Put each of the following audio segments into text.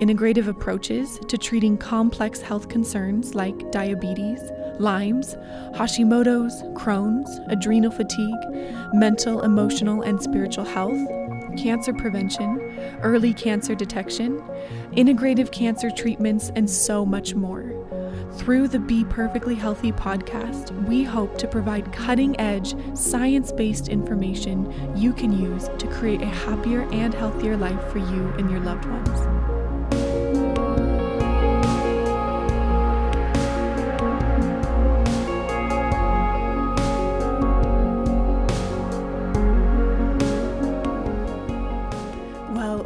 integrative approaches to treating complex health concerns like diabetes, Lyme's, Hashimoto's, Crohn's, adrenal fatigue, mental, emotional, and spiritual health, cancer prevention, early cancer detection, integrative cancer treatments, and so much more. Through the Be Perfectly Healthy podcast, we hope to provide cutting edge, science based information you can use to create a happier and healthier life for you and your loved ones.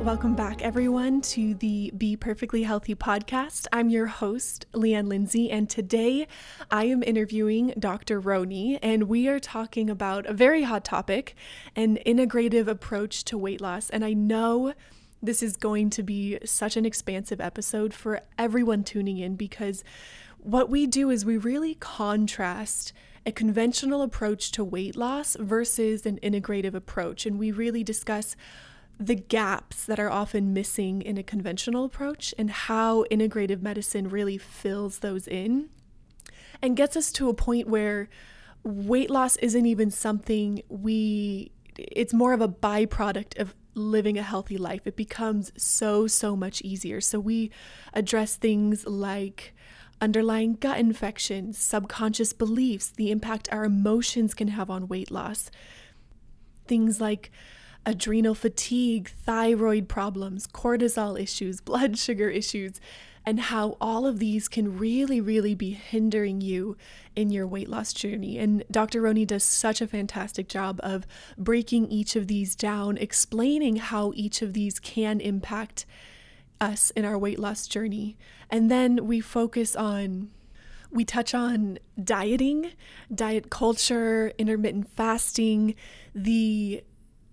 Welcome back, everyone, to the Be Perfectly Healthy podcast. I'm your host, Leanne Lindsay, and today I am interviewing Dr. Roni, and we are talking about a very hot topic an integrative approach to weight loss. And I know this is going to be such an expansive episode for everyone tuning in because what we do is we really contrast a conventional approach to weight loss versus an integrative approach. And we really discuss the gaps that are often missing in a conventional approach and how integrative medicine really fills those in and gets us to a point where weight loss isn't even something we it's more of a byproduct of living a healthy life. It becomes so so much easier. So we address things like underlying gut infections subconscious beliefs the impact our emotions can have on weight loss things like adrenal fatigue, thyroid problems, cortisol issues, blood sugar issues, and how all of these can really, really be hindering you in your weight loss journey. And Dr. Roni does such a fantastic job of breaking each of these down, explaining how each of these can impact us in our weight loss journey. And then we focus on we touch on dieting, diet culture, intermittent fasting, the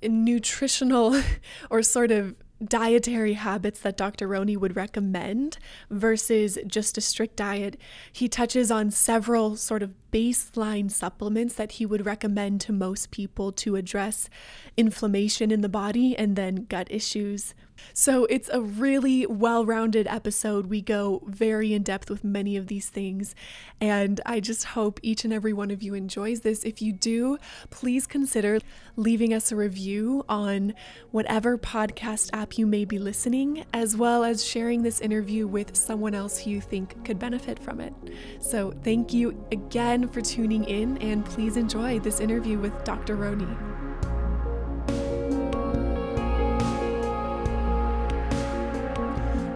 nutritional or sort of dietary habits that Dr. Roni would recommend versus just a strict diet. He touches on several sort of baseline supplements that he would recommend to most people to address inflammation in the body and then gut issues. So it's a really well rounded episode. We go very in depth with many of these things. And I just hope each and every one of you enjoys this. If you do, please consider leaving us a review on whatever podcast app you may be listening, as well as sharing this interview with someone else who you think could benefit from it. So thank you again for tuning in, and please enjoy this interview with Dr. Roni.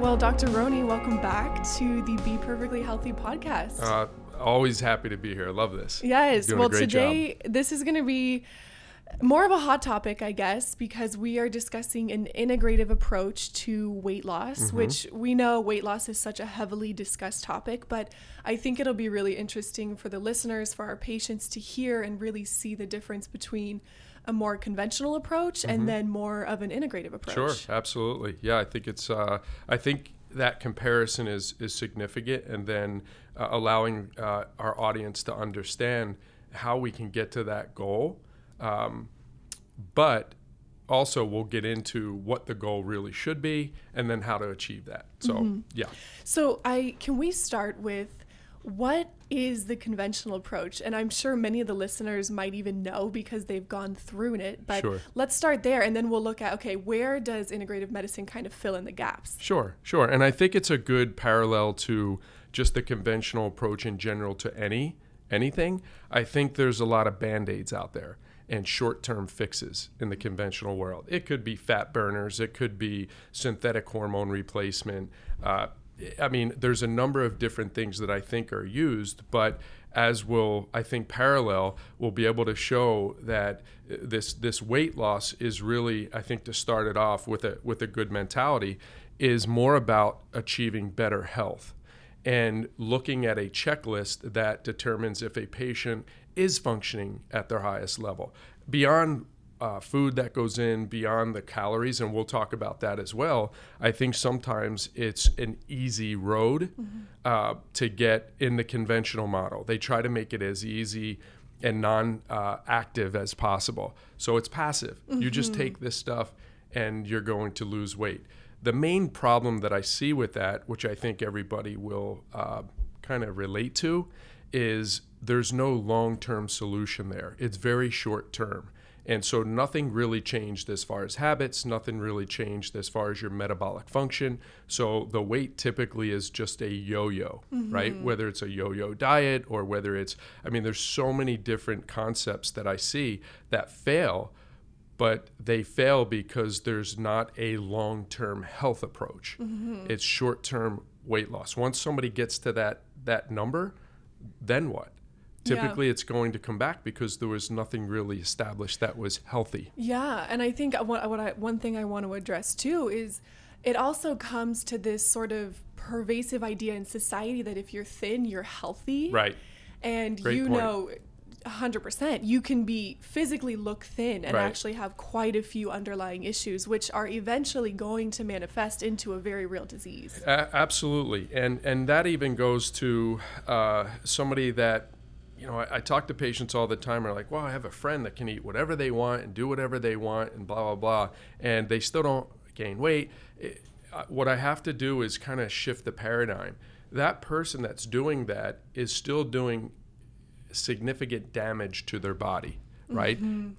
Well, Dr. Roni, welcome back to the Be Perfectly Healthy podcast. Uh, always happy to be here. I love this. Yes. Well, today, job. this is going to be more of a hot topic, I guess, because we are discussing an integrative approach to weight loss, mm-hmm. which we know weight loss is such a heavily discussed topic, but I think it'll be really interesting for the listeners, for our patients to hear and really see the difference between a more conventional approach mm-hmm. and then more of an integrative approach. Sure, absolutely. Yeah, I think it's uh, I think that comparison is is significant and then uh, allowing uh, our audience to understand how we can get to that goal. Um, but also we'll get into what the goal really should be and then how to achieve that. So, mm-hmm. yeah. So, I can we start with what is the conventional approach? And I'm sure many of the listeners might even know because they've gone through it. But sure. let's start there and then we'll look at okay, where does integrative medicine kind of fill in the gaps? Sure, sure. And I think it's a good parallel to just the conventional approach in general to any anything. I think there's a lot of band-aids out there and short-term fixes in the conventional world. It could be fat burners, it could be synthetic hormone replacement, uh, I mean, there's a number of different things that I think are used, but as will I think parallel, we'll be able to show that uh, this this weight loss is really, I think, to start it off with a with a good mentality, is more about achieving better health. and looking at a checklist that determines if a patient is functioning at their highest level. Beyond uh, food that goes in beyond the calories, and we'll talk about that as well. I think sometimes it's an easy road mm-hmm. uh, to get in the conventional model. They try to make it as easy and non uh, active as possible. So it's passive. Mm-hmm. You just mm-hmm. take this stuff and you're going to lose weight. The main problem that I see with that, which I think everybody will uh, kind of relate to, is there's no long term solution there. It's very short term. And so nothing really changed as far as habits, nothing really changed as far as your metabolic function. So the weight typically is just a yo yo, mm-hmm. right? Whether it's a yo yo diet or whether it's, I mean, there's so many different concepts that I see that fail, but they fail because there's not a long term health approach. Mm-hmm. It's short term weight loss. Once somebody gets to that, that number, then what? Typically yeah. it's going to come back because there was nothing really established that was healthy. Yeah, and I think what, what I, one thing I want to address too is it also comes to this sort of pervasive idea in society that if you're thin, you're healthy. Right. And Great you point. know 100% you can be physically look thin and right. actually have quite a few underlying issues which are eventually going to manifest into a very real disease a- absolutely and and that even goes to uh, somebody that you know, I, I, talk to patients all the time. Are like, well, I have a friend that can eat whatever they want and do whatever they want and blah blah blah, and they still don't gain weight. It, uh, what I have to do is kind of shift the paradigm. That person that's doing that is still doing significant damage to their body, right? Mm-hmm.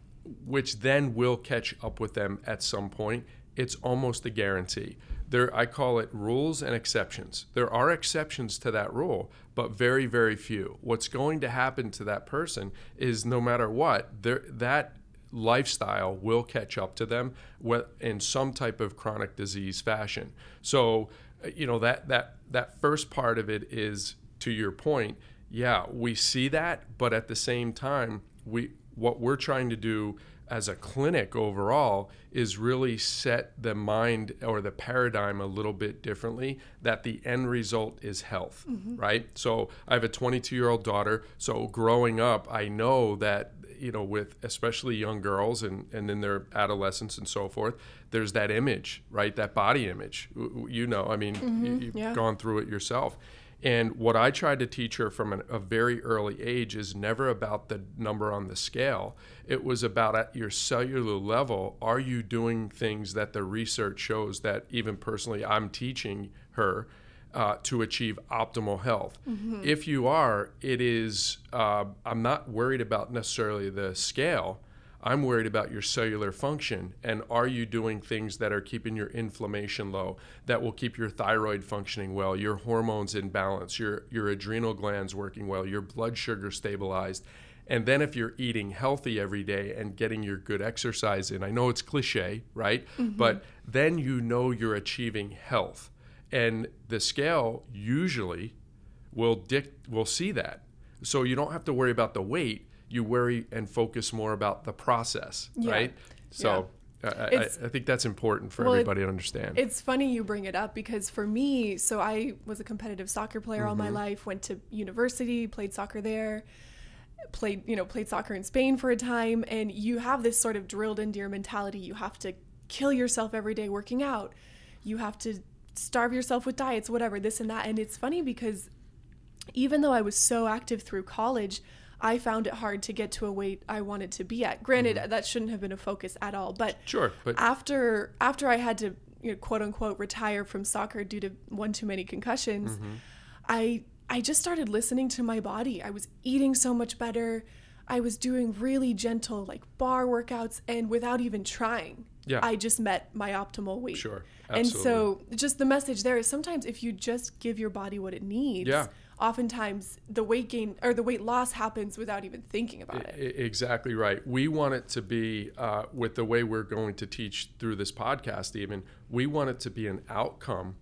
Which then will catch up with them at some point. It's almost a guarantee there I call it rules and exceptions. There are exceptions to that rule, but very very few. What's going to happen to that person is no matter what, that lifestyle will catch up to them in some type of chronic disease fashion. So, uh, you know that that that first part of it is to your point. Yeah, we see that, but at the same time, we what we're trying to do as a clinic overall is really set the mind or the paradigm a little bit differently that the end result is health mm-hmm. right so i have a 22 year old daughter so growing up i know that you know with especially young girls and and in their adolescence and so forth there's that image right that body image you know i mean mm-hmm. you've yeah. gone through it yourself and what I tried to teach her from an, a very early age is never about the number on the scale. It was about at your cellular level, are you doing things that the research shows that even personally I'm teaching her uh, to achieve optimal health? Mm-hmm. If you are, it is, uh, I'm not worried about necessarily the scale. I'm worried about your cellular function and are you doing things that are keeping your inflammation low, that will keep your thyroid functioning well, your hormones in balance, your your adrenal glands working well, your blood sugar stabilized. And then if you're eating healthy every day and getting your good exercise in, I know it's cliche, right? Mm-hmm. But then you know you're achieving health. And the scale usually will dict will see that. So you don't have to worry about the weight you worry and focus more about the process, yeah. right? So yeah. I, I, I, think that's important for well, everybody to understand. It's funny you bring it up because for me, so I was a competitive soccer player mm-hmm. all my mm-hmm. life, went to university, played soccer there, played, you know, played soccer in Spain for a time. And you have this sort of drilled into your mentality. You have to kill yourself every day working out. You have to starve yourself with diets, whatever, this and that. And it's funny because even though I was so active through college, I found it hard to get to a weight I wanted to be at. Granted, mm-hmm. that shouldn't have been a focus at all, but sure. But after after I had to you know, quote unquote retire from soccer due to one too many concussions, mm-hmm. I I just started listening to my body. I was eating so much better. I was doing really gentle like bar workouts and without even trying. Yeah. I just met my optimal weight. Sure. Absolutely. And so just the message there is sometimes if you just give your body what it needs, yeah oftentimes the weight gain or the weight loss happens without even thinking about it. Exactly right. We want it to be, uh, with the way we're going to teach through this podcast, even, we want it to be an outcome,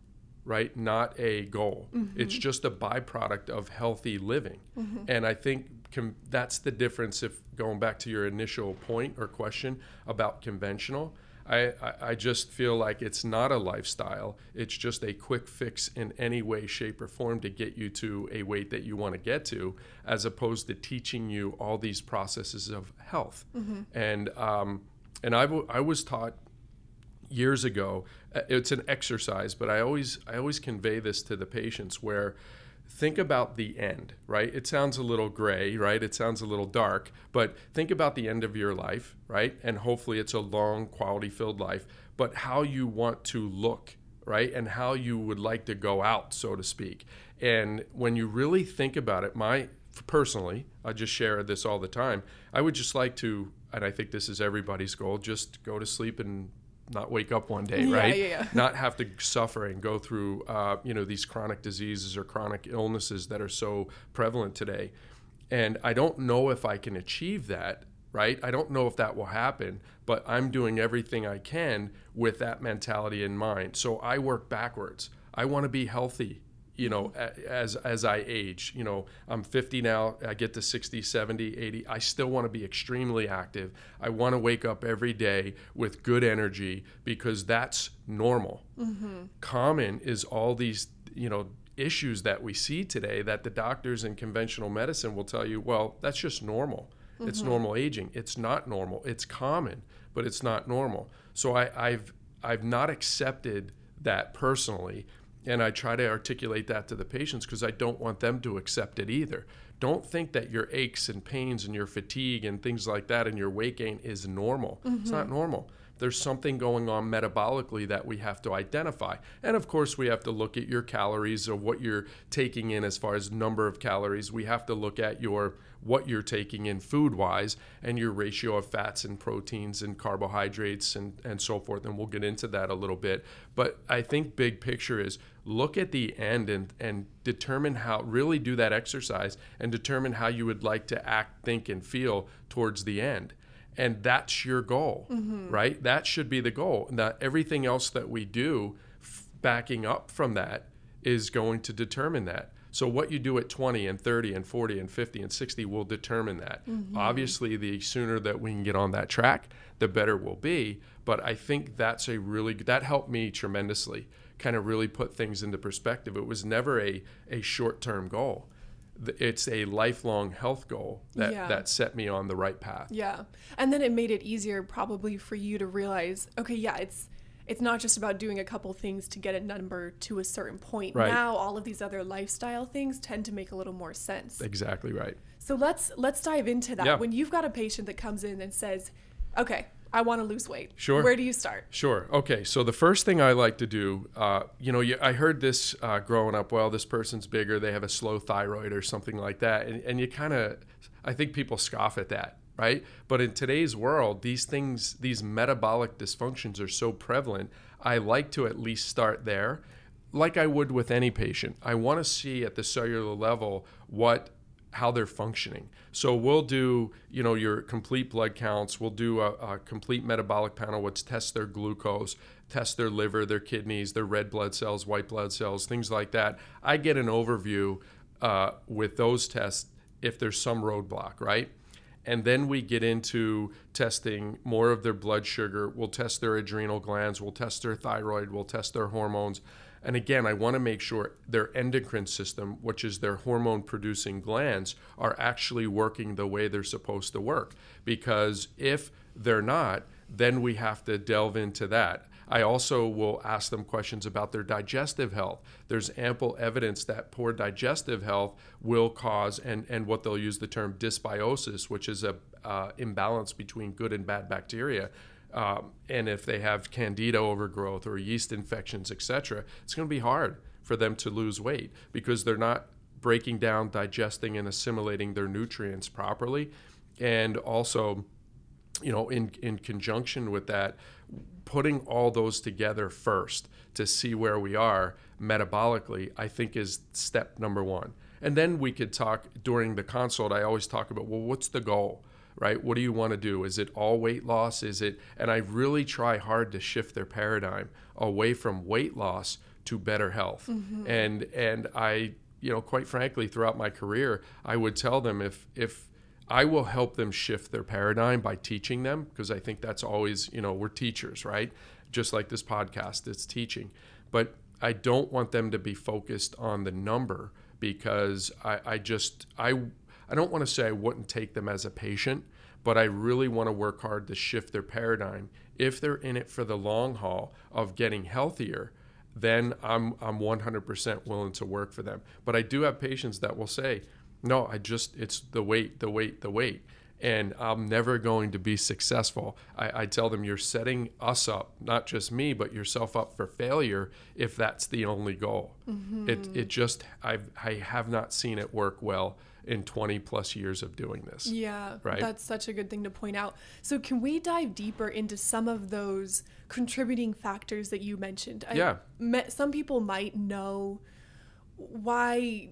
right? Not a goal. Mm-hmm. It's just a byproduct of healthy living. Mm-hmm. And I think com- that's the difference if going back to your initial point or question about conventional. I, I, just feel like it's not a lifestyle. It's just a quick fix in any way, shape, or form to get you to a weight that you want to get to, as opposed to teaching you all these processes of health. Mm-hmm. And um, and I, w- I was taught years ago. uh, It's an exercise, but I always I always convey this to the patients where think about the end, right? It sounds a little gray, right? It sounds a little dark, but think about the end of your life, right? And hopefully it's a long, quality filled life, but how you want to look, right? And how you would like to go out, so to speak. And when you really think about it, my personally, I just share this all the time. I would just like to, and I think this is everybody's goal, just go to sleep and not wake up one day, Yeah, right? yeah, yeah. Not have to suffer and go through, uh, you know, these chronic diseases or chronic illnesses that are so prevalent today. And I don't know if I can achieve that, right? I don't know if that will happen, but I'm doing everything I can with that mentality in mind. So I work backwards. I want to be healthy you know as as i age you know i'm 50 now i get to 60 70 80 i still want to be extremely active. I want to wake up every day with good energy because that's normal. Mm-hmm. Common is all these you know issues that we see today that the doctors in conventional medicine will tell you well that's just normal. It's mm-hmm. normal aging. It's not normal. It's common but it's not normal. So I, i've i've not accepted that personally and I try to articulate that to the patients because I don't want them to accept it either. Don't think that your aches and pains and your fatigue and things like that and your weight gain is normal. It's mm-hmm. not normal. There's something going on metabolically that we have to identify. And of course, we have to look at your calories or what you're taking in as far as number of calories. We have to look at your what you're taking in food wise and your ratio of fats and proteins and carbohydrates and, and so forth. And we'll get into that a little bit. But I think big picture is look at the end and, and determine how, really do that exercise and determine how you would like to act, think, and feel towards the end. And that's your goal, mm-hmm. right? That should be the goal. Now, everything else that we do f- backing up from that is going to determine that. So what you do at 20 and 30 and 40 and 50 and 60 will determine that. Mm-hmm. Obviously, the sooner that we can get on that track, the better we'll be. But I think that's a really that helped me tremendously. Kind of really put things into perspective. It was never a a short term goal. It's a lifelong health goal that Yeah. that set me on the right path. Yeah. And then it made it easier probably for you to realize, okay, yeah, it's it's not just about doing a couple things to get a number to a certain point. Right. Now all of these other lifestyle things tend to make a little more sense. Exactly right. So let's let's dive into that. Yeah. When you've got a patient that comes in and says, "Okay, I want to lose weight." Sure. Where do you start? Sure. Okay. So the first thing I like to do, uh, you know, you, I heard this uh, growing up. Well, this person's bigger. They have a slow thyroid or something like that, and, and you kind of, I think people scoff at that, right? But in today's world, these things, these metabolic dysfunctions are so prevalent. I like to at least start there, like I would with any patient. I want to see at the cellular level what how they're functioning. So we'll do, you know, your complete blood counts. We'll do a, a complete metabolic panel, which tests their glucose, tests their liver, their kidneys, their red blood cells, white blood cells, things like that. I get an overview uh, with those tests if there's some roadblock, right? And then we get into testing more of their blood sugar. We'll test their adrenal glands. We'll test their thyroid. We'll test their hormones. And again, I want to make sure their endocrine system, which is their hormone producing glands, are actually working the way they're supposed to work. Because if they're not, then we have to delve into that. I also will ask them questions about their digestive health. There's ample evidence that poor digestive health will cause, and, and what they'll use the term dysbiosis, which is a uh, imbalance between good and bad bacteria. Um, and if they have candida overgrowth or yeast infections, etc., it's going to be hard for them to lose weight because they're not breaking down, digesting, and assimilating their nutrients properly. And also, you know, in, in conjunction with that, putting all those together first to see where we are metabolically, I think is step number one. And then we could talk during the consult. I always talk about, well, what's the goal? Right? What do you want to do? Is it all weight loss? Is it, and I really try hard to shift their paradigm away from weight loss to better health. Mm-hmm. And, and I, you know, quite frankly, throughout my career, I would tell them if, if, I will help them shift their paradigm by teaching them because I think that's always, you know, we're teachers, right? Just like this podcast, it's teaching. But I don't want them to be focused on the number because I, I just I I don't want to say I wouldn't take them as a patient, but I really want to work hard to shift their paradigm. If they're in it for the long haul of getting healthier, then I'm I'm 100% willing to work for them. But I do have patients that will say, no, I just, it's the weight, the weight, the weight. And I'm never going to be successful. I, I tell them you're setting us up, not just me, but yourself up for failure if that's the only goal. Mm-hmm. It, it just, I've, I have not seen it work well in 20 plus years of doing this. Yeah, right. That's such a good thing to point out. So, can we dive deeper into some of those contributing factors that you mentioned? Yeah. I, some people might know why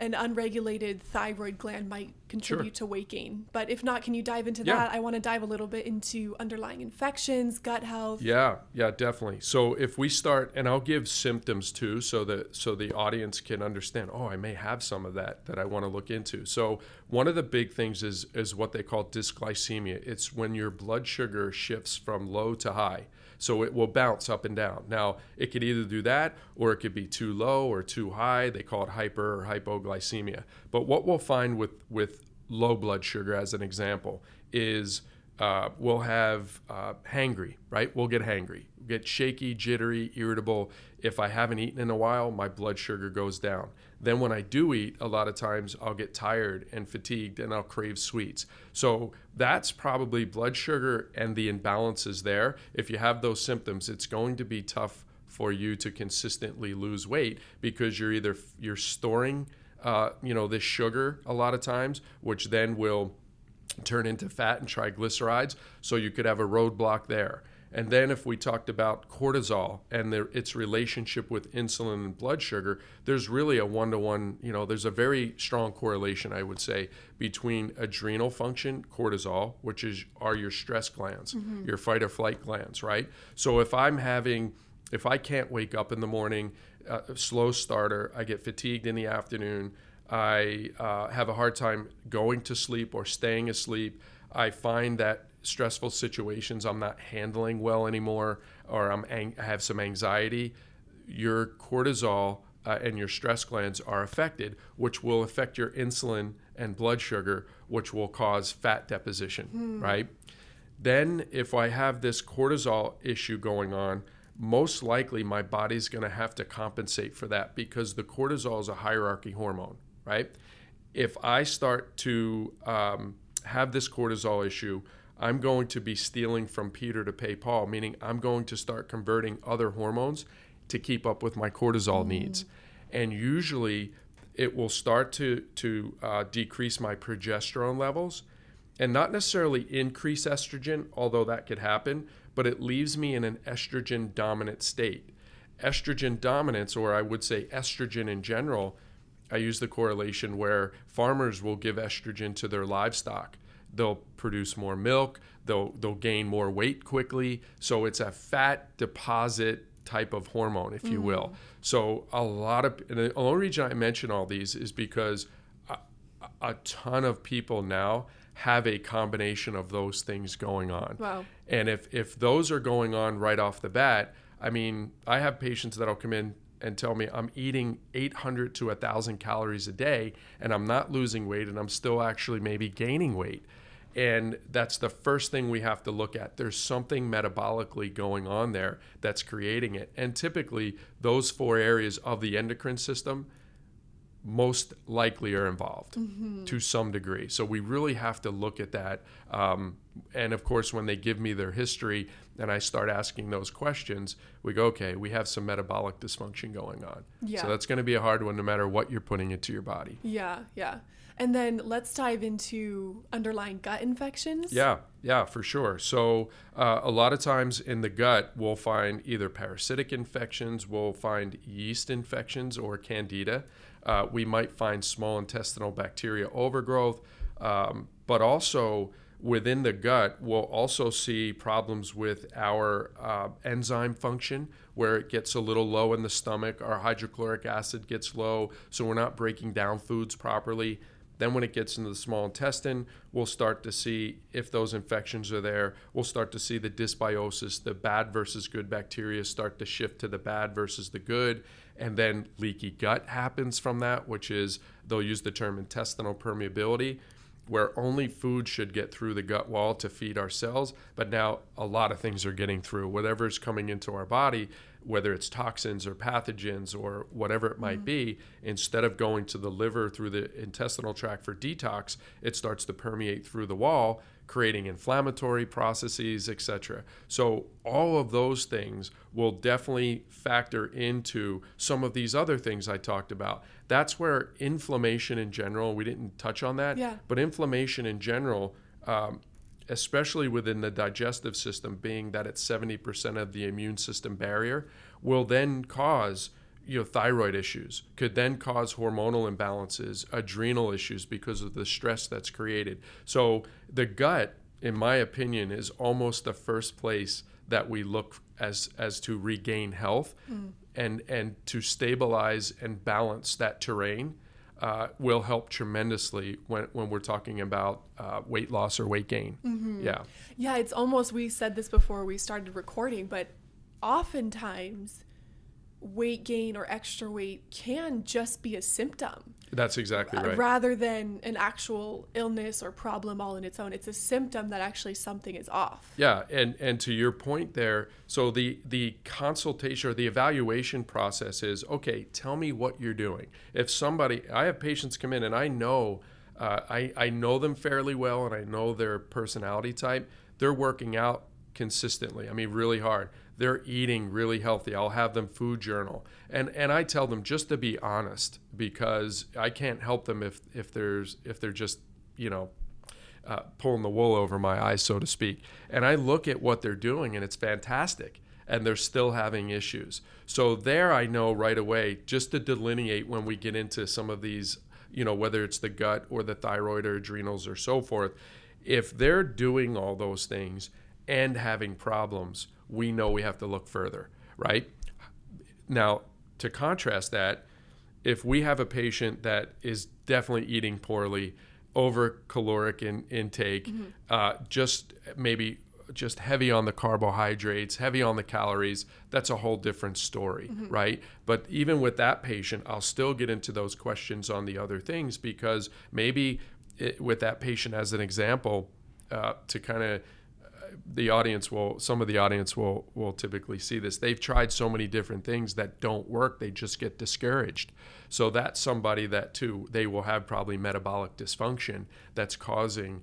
an unregulated thyroid gland might contribute sure. to weight gain. But if not, can you dive into yeah. that? I want to dive a little bit into underlying infections, gut health. Yeah, yeah, definitely. So if we start, and I'll give symptoms too, so that so the audience can understand. Oh, I may have some of that that I want to look into. So one of the big things is is what they call dysglycemia. It's when your blood sugar shifts from low to high. So it will bounce up and down. Now, it could either do that or it could be too low or too high. They call it hyper or hypoglycemia. But what we'll find with, with low blood sugar, as an example, is uh, we'll have uh, hangry, right? We'll get hangry, get shaky, jittery, irritable. If I haven't eaten in a while, my blood sugar goes down. Then when I do eat, a lot of times I'll get tired and fatigued and I'll crave sweets. So that's probably blood sugar and the imbalances there. If you have those symptoms, it's going to be tough for you to consistently lose weight because you're either you're storing uh, you know this sugar a lot of times, which then will turn into fat and triglycerides. So you could have a roadblock there. And then if we talked about cortisol and its relationship with insulin and blood sugar, there's really a one-to-one, you know, there's a very strong correlation I would say between adrenal function, cortisol, which is are your stress glands, mm-hmm. your fight or flight glands, right? So if I'm having if I can't wake up in the morning, uh, slow starter, I get fatigued in the afternoon, I uh, have a hard time going to sleep or staying asleep. I find that stressful situations I'm not handling well anymore, or I'm ang- I have some anxiety. Your cortisol uh, and your stress glands are affected, which will affect your insulin and blood sugar, which will cause fat deposition, hmm. right? Then, if I have this cortisol issue going on, most likely my body's going to have to compensate for that because the cortisol is a hierarchy hormone right? If I start to um, have this cortisol issue, I'm going to be stealing from Peter to pay Paul, meaning I'm going to start converting other hormones to keep up with my cortisol mm. needs. And usually it will start to, to uh, decrease my progesterone levels and not necessarily increase estrogen, although that could happen, but it leaves me in an estrogen dominant state. Estrogen dominance, or I would say estrogen in general, I use the correlation where farmers will give estrogen to their livestock. They'll produce more milk, they'll, they'll gain more weight quickly. So it's a fat deposit type of hormone, if you mm-hmm. will. So a lot of, and the only reason I mention all these is because a, a ton of people now have a combination of those things going on. Wow. And if, if those are going on right off the bat, I mean, I have patients that'll come in and tell me I'm eating 800 to 1,000 calories a day and I'm not losing weight and I'm still actually maybe gaining weight. And that's the first thing we have to look at. There's something metabolically going on there that's creating it. And typically, those four areas of the endocrine system most likely are involved mm-hmm. to some degree. So we really have to look at that. Um, and of course, when they give me their history and I start asking those questions, we go, okay, we have some metabolic dysfunction going on. Yeah. So that's going to be a hard one no matter what you're putting into your body. Yeah, yeah. And then let's dive into underlying gut infections. Yeah, yeah, for sure. So, uh, a lot of times in the gut, we'll find either parasitic infections, we'll find yeast infections or candida. Uh, we might find small intestinal bacteria overgrowth, um, but also within the gut, we'll also see problems with our uh, enzyme function where it gets a little low in the stomach. Our hydrochloric acid gets low, so we're not breaking down foods properly. Then, when it gets into the small intestine, we'll start to see if those infections are there. We'll start to see the dysbiosis, the bad versus good bacteria start to shift to the bad versus the good. And then leaky gut happens from that, which is they'll use the term intestinal permeability where only food should get through the gut wall to feed our cells. But now a lot of things are getting through. Whatever's coming into our body, whether it's toxins or pathogens or whatever it might mm. be, instead of going to the liver through the intestinal tract for detox, it starts to permeate through the wall, creating inflammatory processes, etc. So all of those things will definitely factor into some of these other things I talked about. That's where inflammation in general, we didn't touch on that, yeah. but inflammation in general um, especially within the digestive system, being that it's 70% of the immune system barrier, will then cause you know thyroid issues could then cause hormonal imbalances adrenal issues because of the stress that's created so the gut in my opinion is almost the first place that we look as as to regain health mm. and and to stabilize and balance that terrain uh, will help tremendously when, when we're talking about uh, weight loss or weight gain. Mm-hmm. Yeah. Yeah, it's almost, we said this before we started recording, but oftentimes weight gain or extra weight can just be a symptom. That's exactly uh, right. Rather than an actual illness or problem all in its own, it's a symptom that actually something is off. Yeah, and and to your point there, so the the consultation or the evaluation process is okay. Tell me what you're doing. If somebody, I have patients come in and I know. Uh, I, I know them fairly well and I know their personality type. They're working out consistently. I mean, really hard they're eating really healthy. I'll have them food journal. And and I tell them just to be honest because I can't help them if if there's if they're just, you know, uh, pulling the wool over my eyes so to speak. And I look at what they're doing and it's fantastic and they're still having issues. So there I know right away just to delineate when we get into some of these, you know, whether it's the gut or the thyroid or adrenals or so forth, if they're doing all those things and having problems, we know we have to look further, right? Now, to contrast that, if we have a patient that is definitely eating poorly, over caloric in, intake, mm-hmm. uh, just maybe just heavy on the carbohydrates, heavy on the calories, that's a whole different story, mm-hmm. right? But even with that patient, I'll still get into those questions on the other things because maybe it, with that patient as an example, uh, to kind of the audience will some of the audience will will typically see this. They've tried so many different things that don't work. They just get discouraged. So that's somebody that too they will have probably metabolic dysfunction that's causing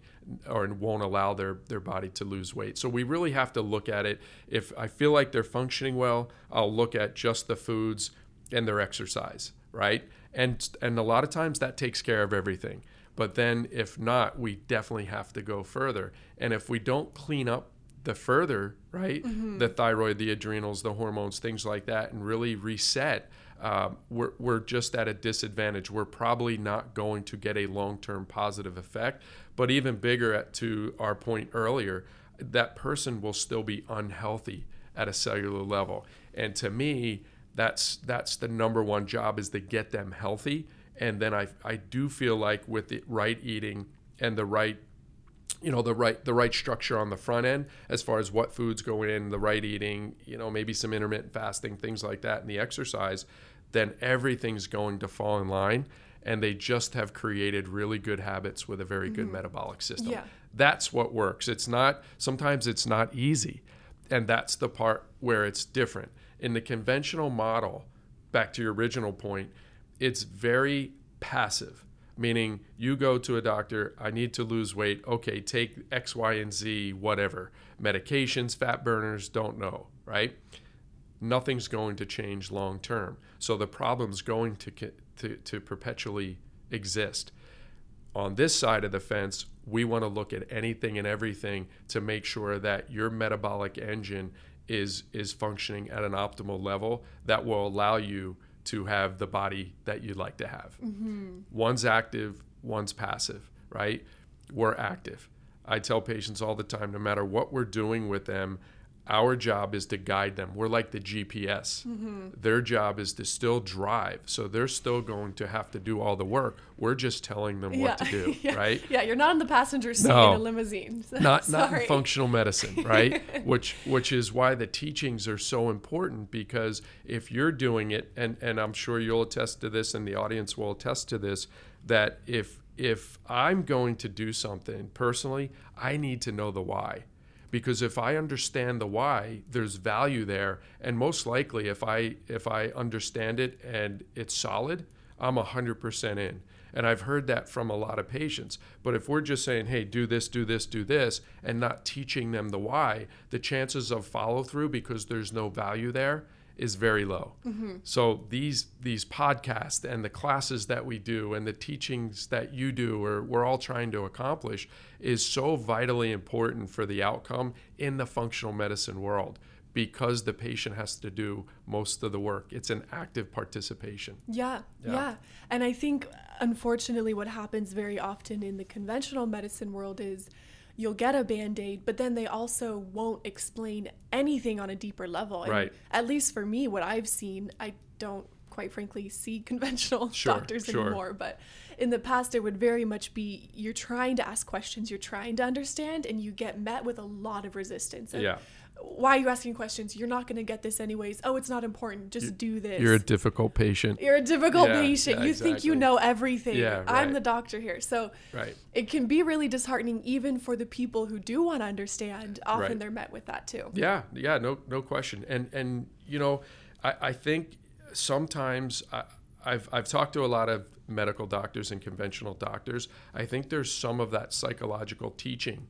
or won't allow their their body to lose weight. So we really have to look at it. If i feel like they're functioning well i'll look at just the foods and their exercise right? And and a lot of times that takes care of everything but then, if not, we definitely have to go further. And if we don't clean up the further, right, mm-hmm. the thyroid, the adrenals, the hormones, things like that, and really reset, uh, we're, we're just at a disadvantage. We're probably not going to get a long term positive effect. But even bigger, at, to our point earlier, that person will still be unhealthy at a cellular level. And to me, that's that's the number one job is to get them healthy and then I I do feel like with the right eating and the right you know the right the right structure on the front end as far as what foods go in the right eating you know maybe some intermittent fasting things like that and the exercise then everything's going to fall in line. And they just have created really good habits with a very good mm-hmm. metabolic system. Yeah. that's what works. It's not sometimes it's not easy. And that's the part where it's different. In the conventional model back to your original point it's very passive meaning you go to a doctor i need to lose weight. Okay take x y and z whatever. Medications fat burners don't know right? Nothing's going to change long term so the problem's going to, to, to perpetually exist. On this side of the fence we want to look at anything and everything to make sure that your metabolic engine is is functioning at an optimal level that will allow you to have the body that you'd like to have. Mm-hmm. One's active, one's passive, right? We're active. I tell patients all the time no matter what we're doing with them, our job is to guide them. We're like the GPS. Mm-hmm. Their job is to still drive. So they're still going to have to do all the work. We're just telling them what to do, yeah. right? Yeah, you're not in the passenger seat No. in a limousine. Not not in functional medicine, right? which which is why the teachings are so important because if you're doing it and and I'm sure you'll attest to this and the audience will attest to this that if if I'm going to do something personally, I need to know the why because if I understand the why, there's value there, and most likely, if I if I understand it and it's solid, I'm hundred percent in. And I've heard that from a lot of patients. But if we're just saying, "Hey, do this, do this, do this," and not teaching them the why, the chances of follow through because there's no value there is very low. Mm-hmm. So these these podcasts and the classes that we do and the teachings that you do or we're all trying to accomplish is so vitally important for the outcome in the functional medicine world because the patient has to do most of the work. It's an active participation. Yeah, Yeah. yeah, And I think, unfortunately, what happens very often in the conventional medicine world is you'll get a band aid, but then they also won't explain anything on a deeper level. And Right. At least for me, what I've seen, I don't quite frankly see conventional Sure, doctors sure. anymore. But in the past, it would very much be you're trying to ask questions, you're trying to understand, and you get met with a lot of resistance. And Yeah. Why are you asking questions? You're not going to get this anyways. Oh, it's not important. Just do this. You're a difficult patient. You're a difficult Yeah, patient. yeah, you think you know everything. Yeah, I'm the doctor here. So Right. it can be really disheartening even for the people who do want to understand. Often Right. they're met with that too. Yeah, yeah, no, no question. And and you know, I, I think sometimes I, I've I've talked to a lot of medical doctors and conventional doctors. I think there's some of that psychological teaching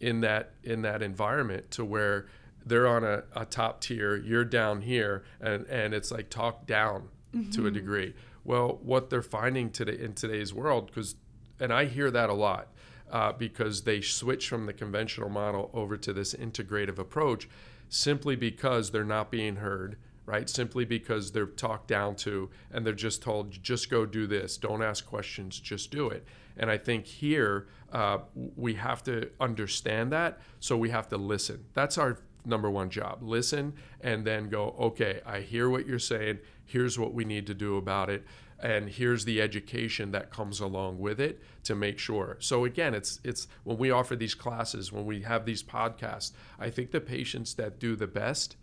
in that in that environment to where they're on a, a top tier, you're down here, and and it's like talk down to a degree. Well, what they're finding today in today's world, because and I hear that a lot uh, because they switch from the conventional model over to this integrative approach simply because they're not being heard, right? Simply because they're talked down to and they're just told, just go do this, don't ask questions, just do it. And I think here uh, we have to understand that, so we have to listen. That's our number one job listen and then go okay i hear what you're saying. Here's what we need to do about it. And here's the education that comes along with it to make sure. So again it's it's when we offer these classes when we have these podcasts i think the patients that do the best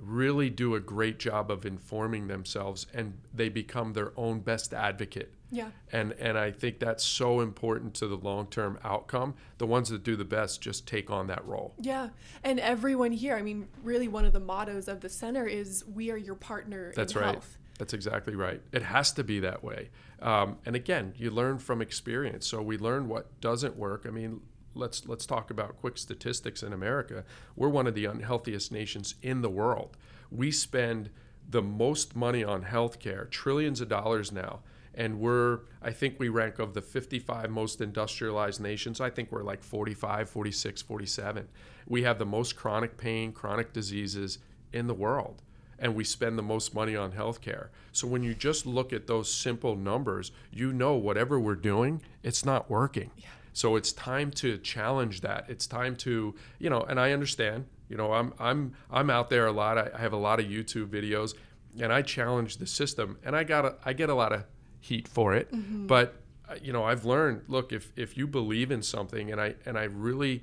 really do a great job of informing themselves and they become their own best advocate Yeah. and and I think that's so important to the long-term outcome. The ones that do the best just take on that role. Yeah. And everyone here, I mean, really one of the mottos of the center is we are your partner That's in right. health. That's exactly right. It has to be that way. Um, and again, you learn from experience. So we learn what doesn't work. I mean, let's let's talk about quick statistics in America. We're one of the unhealthiest nations in the world. We spend the most money on healthcare, trillions of dollars now. And we're, I think we rank of the 55 most industrialized nations. I think we're like 45, 46, 47. We have the most chronic pain, chronic diseases in the world and we spend the most money on healthcare. So when you just look at those simple numbers, you know whatever we're doing, it's not working. So it's time to challenge that. It's time to, you know, and I understand, you know, I'm I'm I'm out there a lot. I, I have a lot of YouTube videos and I challenge the system and I got a, I get a lot of heat for it. But uh, you know, I've learned, look, if if you believe in something and I and I really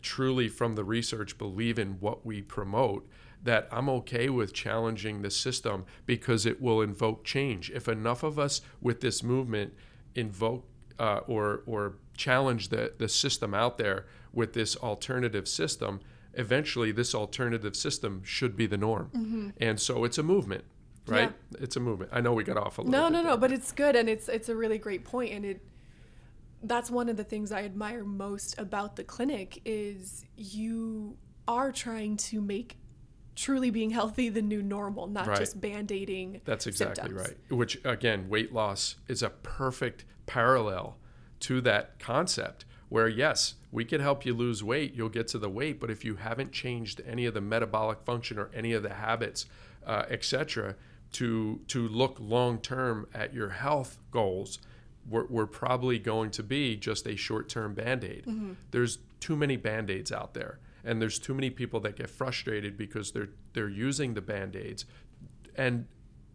truly from the research believe in what we promote that I'm okay with challenging the system because it will invoke change. If enough of us with this movement invoke uh, or or challenge the the system out there with this alternative system, eventually this alternative system should be the norm. Mm-hmm. And so it's a movement, right? It's a movement. I know we got off a little. No, bit no, there, no, but it's good and it's it's a really great point and it that's one of the things I admire most about the clinic is you are trying to make truly being healthy the new normal, not Right. just band-aiding That's exactly symptoms. right. Which again, weight loss is a perfect parallel to that concept where yes, we can help you lose weight, you'll get to the weight, but if you haven't changed any of the metabolic function or any of the habits, uh, etc., to to look long term at your health goals, we're, we're probably going to be just a short term band aid. There's too many band aids out there. and there's too many people that get frustrated because they're they're using the band-aids and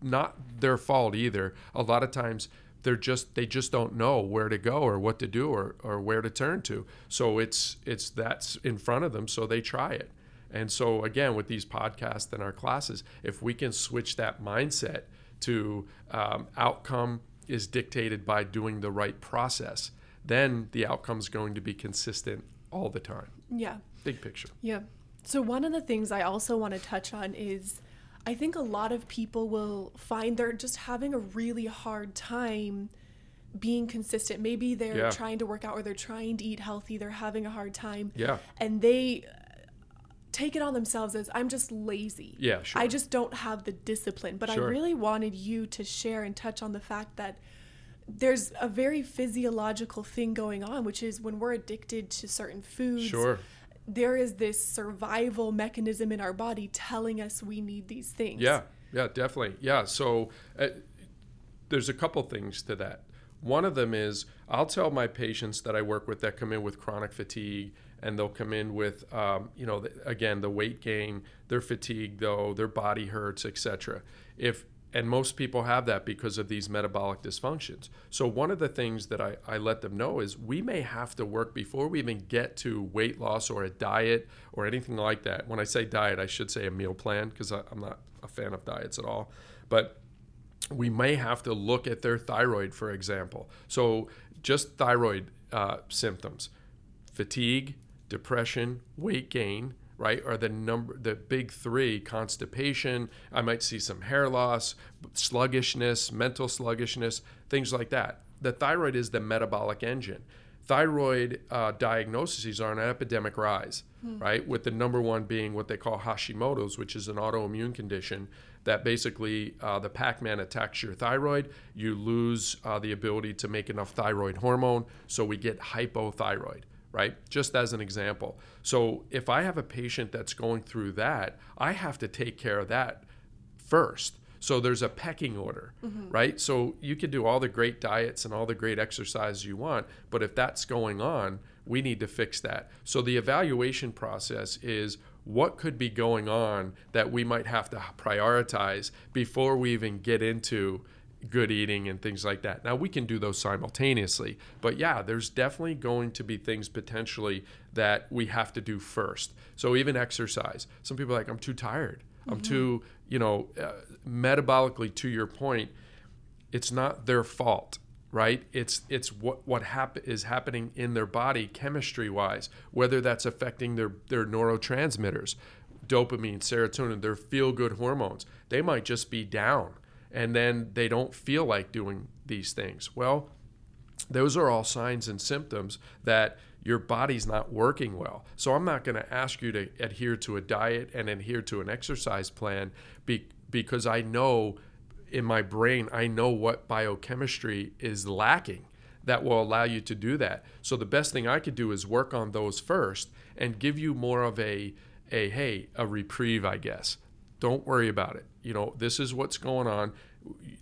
not their fault either a lot of times they're just they just don't know where to go or what to do or, or where to turn to so it's it's that's in front of them so they try it and so again with these podcasts and our classes if we can switch that mindset to um, outcome is dictated by doing the right process then the outcome is going to be consistent all the time Yeah. big picture Yeah. So one of the things I also want to touch on is I think a lot of people will find they're just having a really hard time being consistent. Maybe they're Yeah. trying to work out or they're trying to eat healthy, they're having a hard time. Yeah. And they uh, take it on themselves as I'm just lazy. Yeah, sure. I just don't have the discipline. But Sure. I really wanted you to share and touch on the fact that there's a very physiological thing going on, which is when we're addicted to certain foods sure there is this survival mechanism in our body telling us we need these things. Yeah, yeah, definitely. Yeah. So uh, there's a couple things to that. One of them is I'll tell my patients that I work with that come in with chronic fatigue and they'll come in with, um, you know, again, the weight gain, their fatigue, though, their body hurts, etc. If and most people have that because of these metabolic dysfunctions. So one of the things that I, I let them know is we may have to work before we even get to weight loss or a diet or anything like that. When I say diet, I should say a meal plan because I'm not a fan of diets at all. But we may have to look at their thyroid, for example. So, just thyroid uh, symptoms fatigue, depression, weight gain, right, are the number, the big three constipation. I might see some hair loss, sluggishness, mental sluggishness, things like that. The thyroid is the metabolic engine. Thyroid uh, diagnoses are on an epidemic rise, right? With the number one being what they call Hashimoto's, which is an autoimmune condition that basically uh, the Pac Man attacks your thyroid. You lose uh, the ability to make enough thyroid hormone, so we get hypothyroid, right? Just as an example. So if I have a patient that's going through that, I have to take care of that first. So there's a pecking order, mm-hmm. right? So you can do all the great diets and all the great exercise you want, but if that's going on, we need to fix that. So the evaluation process is what could be going on that we might have to prioritize before we even get into good eating and things like that. Now we can do those simultaneously, but yeah, there's definitely going to be things potentially that we have to do first. So even exercise. Some people are like I'm too tired. I'm too, you know, uh, metabolically to your point, it's not their fault, right? It's it's what what hap- is happening in their body chemistry wise, whether that's affecting their their neurotransmitters, dopamine, serotonin, their feel good hormones. They might just be down and then they don't feel like doing these things. Well, those are all signs and symptoms that your body's not working well. So I'm not going to ask you to adhere to a diet and adhere to an exercise plan be, because I know in my brain, I know what biochemistry is lacking that will allow you to do that. So the best thing I could do is work on those first and give you more of a a hey, a reprieve, I guess. Don't worry about it. You know, this is what's going on.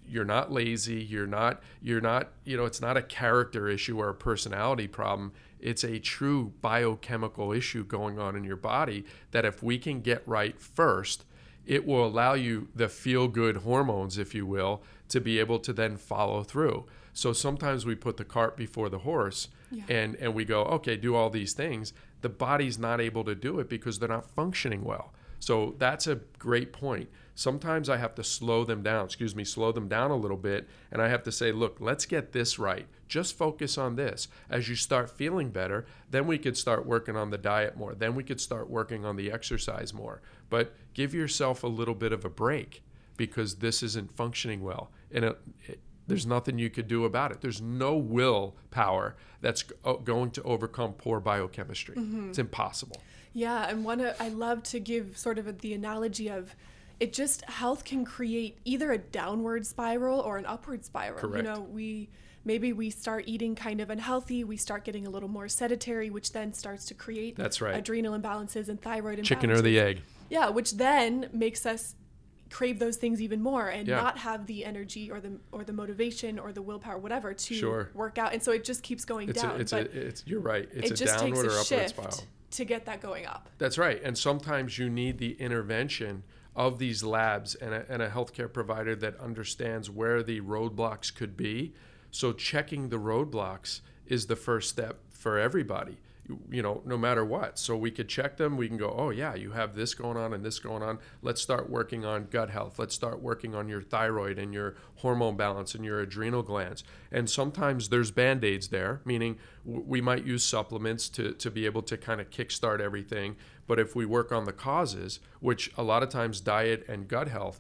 You're not lazy, you're not you're not, you know, it's not a character issue or a personality problem. It's a true biochemical issue going on in your body that if we can get right first, it will allow you the feel good hormones, if you will, to be able to then follow through. So sometimes we put the cart before the horse Yeah. and, and we go, okay, do all these things. The body's not able to do it because they're not functioning well. So that's a great point. Sometimes I have to slow them down, excuse me, slow them down a little bit. And I have to say, look, let's get this right. Just focus on this. As you start feeling better, then we could start working on the diet more. Then we could start working on the exercise more. But give yourself a little bit of a break because this isn't functioning well. And it, it, there's nothing you could do about it. There's no willpower that's oh, going to overcome poor biochemistry. Mm-hmm. It's impossible. Yeah, and one I love to give sort of the analogy of it just health can create either a downward spiral or an upward spiral. Correct. You know, we maybe we start eating kind of unhealthy, we start getting a little more sedentary, which then starts to create That's right. adrenal imbalances and thyroid imbalances. Chicken or the egg. Yeah, which then makes us crave those things even more and Yeah. not have the energy or the or the motivation or the willpower whatever to Sure. work out and so it just keeps going It's down a, it's but a, it's you're right. It's it a just takes a or upward shift spiral. to get that going up That's right. And sometimes you need the intervention of these labs and a, and a healthcare provider that understands where the roadblocks could be. So checking the roadblocks is the first step for everybody. You- know, no matter what. So we could check them. We can go, oh, yeah, you have this going on and this going on. Let's start working on gut health. Let's start working on your thyroid and your hormone balance and your adrenal glands. And sometimes there's band aids there, meaning we might use supplements to, to be able to kind of kickstart everything. But if we work on the causes, which a lot of times diet and gut health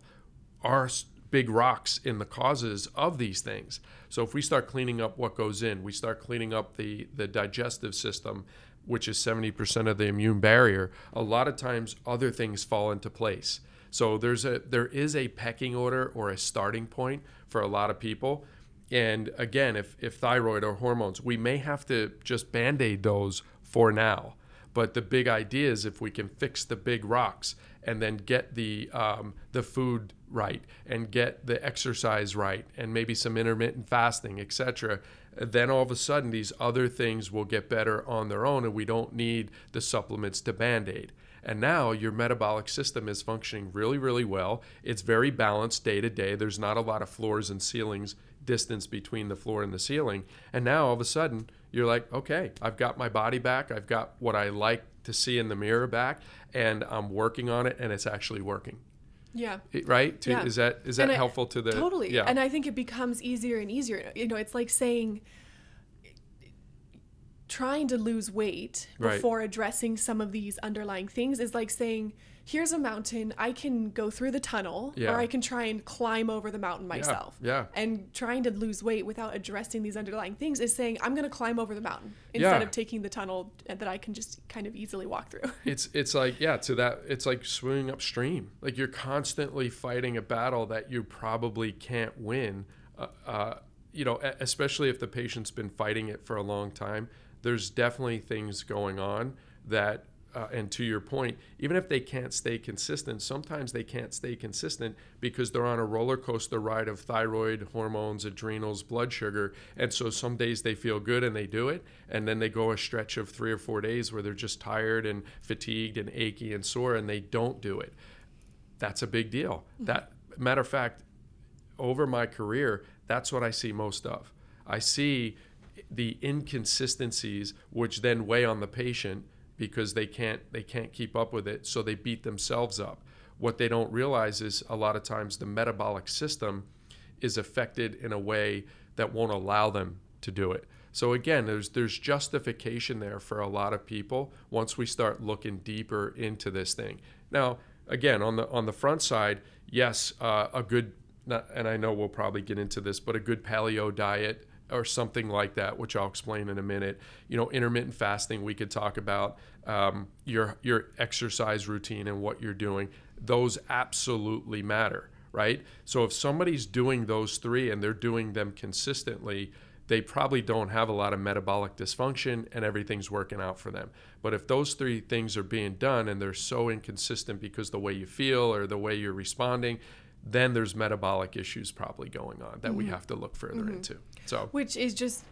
are big rocks in the causes of these things. So if we start cleaning up what goes in, we start cleaning up the the digestive system, which is 70% of the immune barrier, a lot of times other things fall into place. So there's a there is a pecking order or a starting point for a lot of people. And again, if if thyroid or hormones, we may have to just band-aid those for now. But the big idea is if we can fix the big rocks and then get the um, the food right and get the exercise right and maybe some intermittent fasting, etc., then all of a sudden these other things will get better on their own, and we don't need the supplements to band aid. And now your metabolic system is functioning really, really well. It's very balanced day to day. There's not a lot of floors and ceilings distance between the floor and the ceiling. And now all of a sudden, you're like, okay, I've got my body back. I've got what I like to see in the mirror back, and I'm working on it, and it's actually working. yeah right? To, Yeah. Is that is that And I- helpful to the totally Yeah. and i think it becomes easier and easier you know it's like saying trying to lose weight Right. before addressing some of these underlying things is like saying here's a mountain i can go through the tunnel Yeah. or i can try and climb over the mountain myself yeah. and trying to lose weight without addressing these underlying things is saying i'm going to climb over the mountain instead Yeah. of taking the tunnel that i can just kind of easily walk through it's it's like yeah to that it's like swimming upstream like you're constantly fighting a battle that you probably can't win uh, uh, you know especially if the patient's been fighting it for a long time there's definitely things going on that uh, and to your point even if they can't stay consistent sometimes they can't stay consistent because they're on a roller coaster ride of thyroid hormones adrenals blood sugar. And so some days they feel good and they do it. And then they go a stretch of three or four days where they're just tired and fatigued and achy and sore and they don't do it. That's a big deal. That matter of fact over my career, that's what I see most of. I see the inconsistencies which then weigh on the patient because they can't they can't keep up with it, so they beat themselves up. What they don't realize is a lot of times the metabolic system is affected in a way that won't allow them to do it. So again, there's there's justification there for a lot of people once we start looking deeper into this thing. Now, again, on the on the front side, yes, uh, a good and I know we'll probably get into this, but a good paleo diet or something like that, which I'll explain in a minute. You know, intermittent fasting, we could talk about um, your your exercise routine and what you're doing. Those absolutely matter, right? So if somebody's doing those three and they're doing them consistently, they probably don't have a lot of metabolic dysfunction and everything's working out for them. But if those three things are being done and they're so inconsistent because the way you feel or the way you're responding, then there's metabolic issues probably going on that we have to look further into. So. Which is just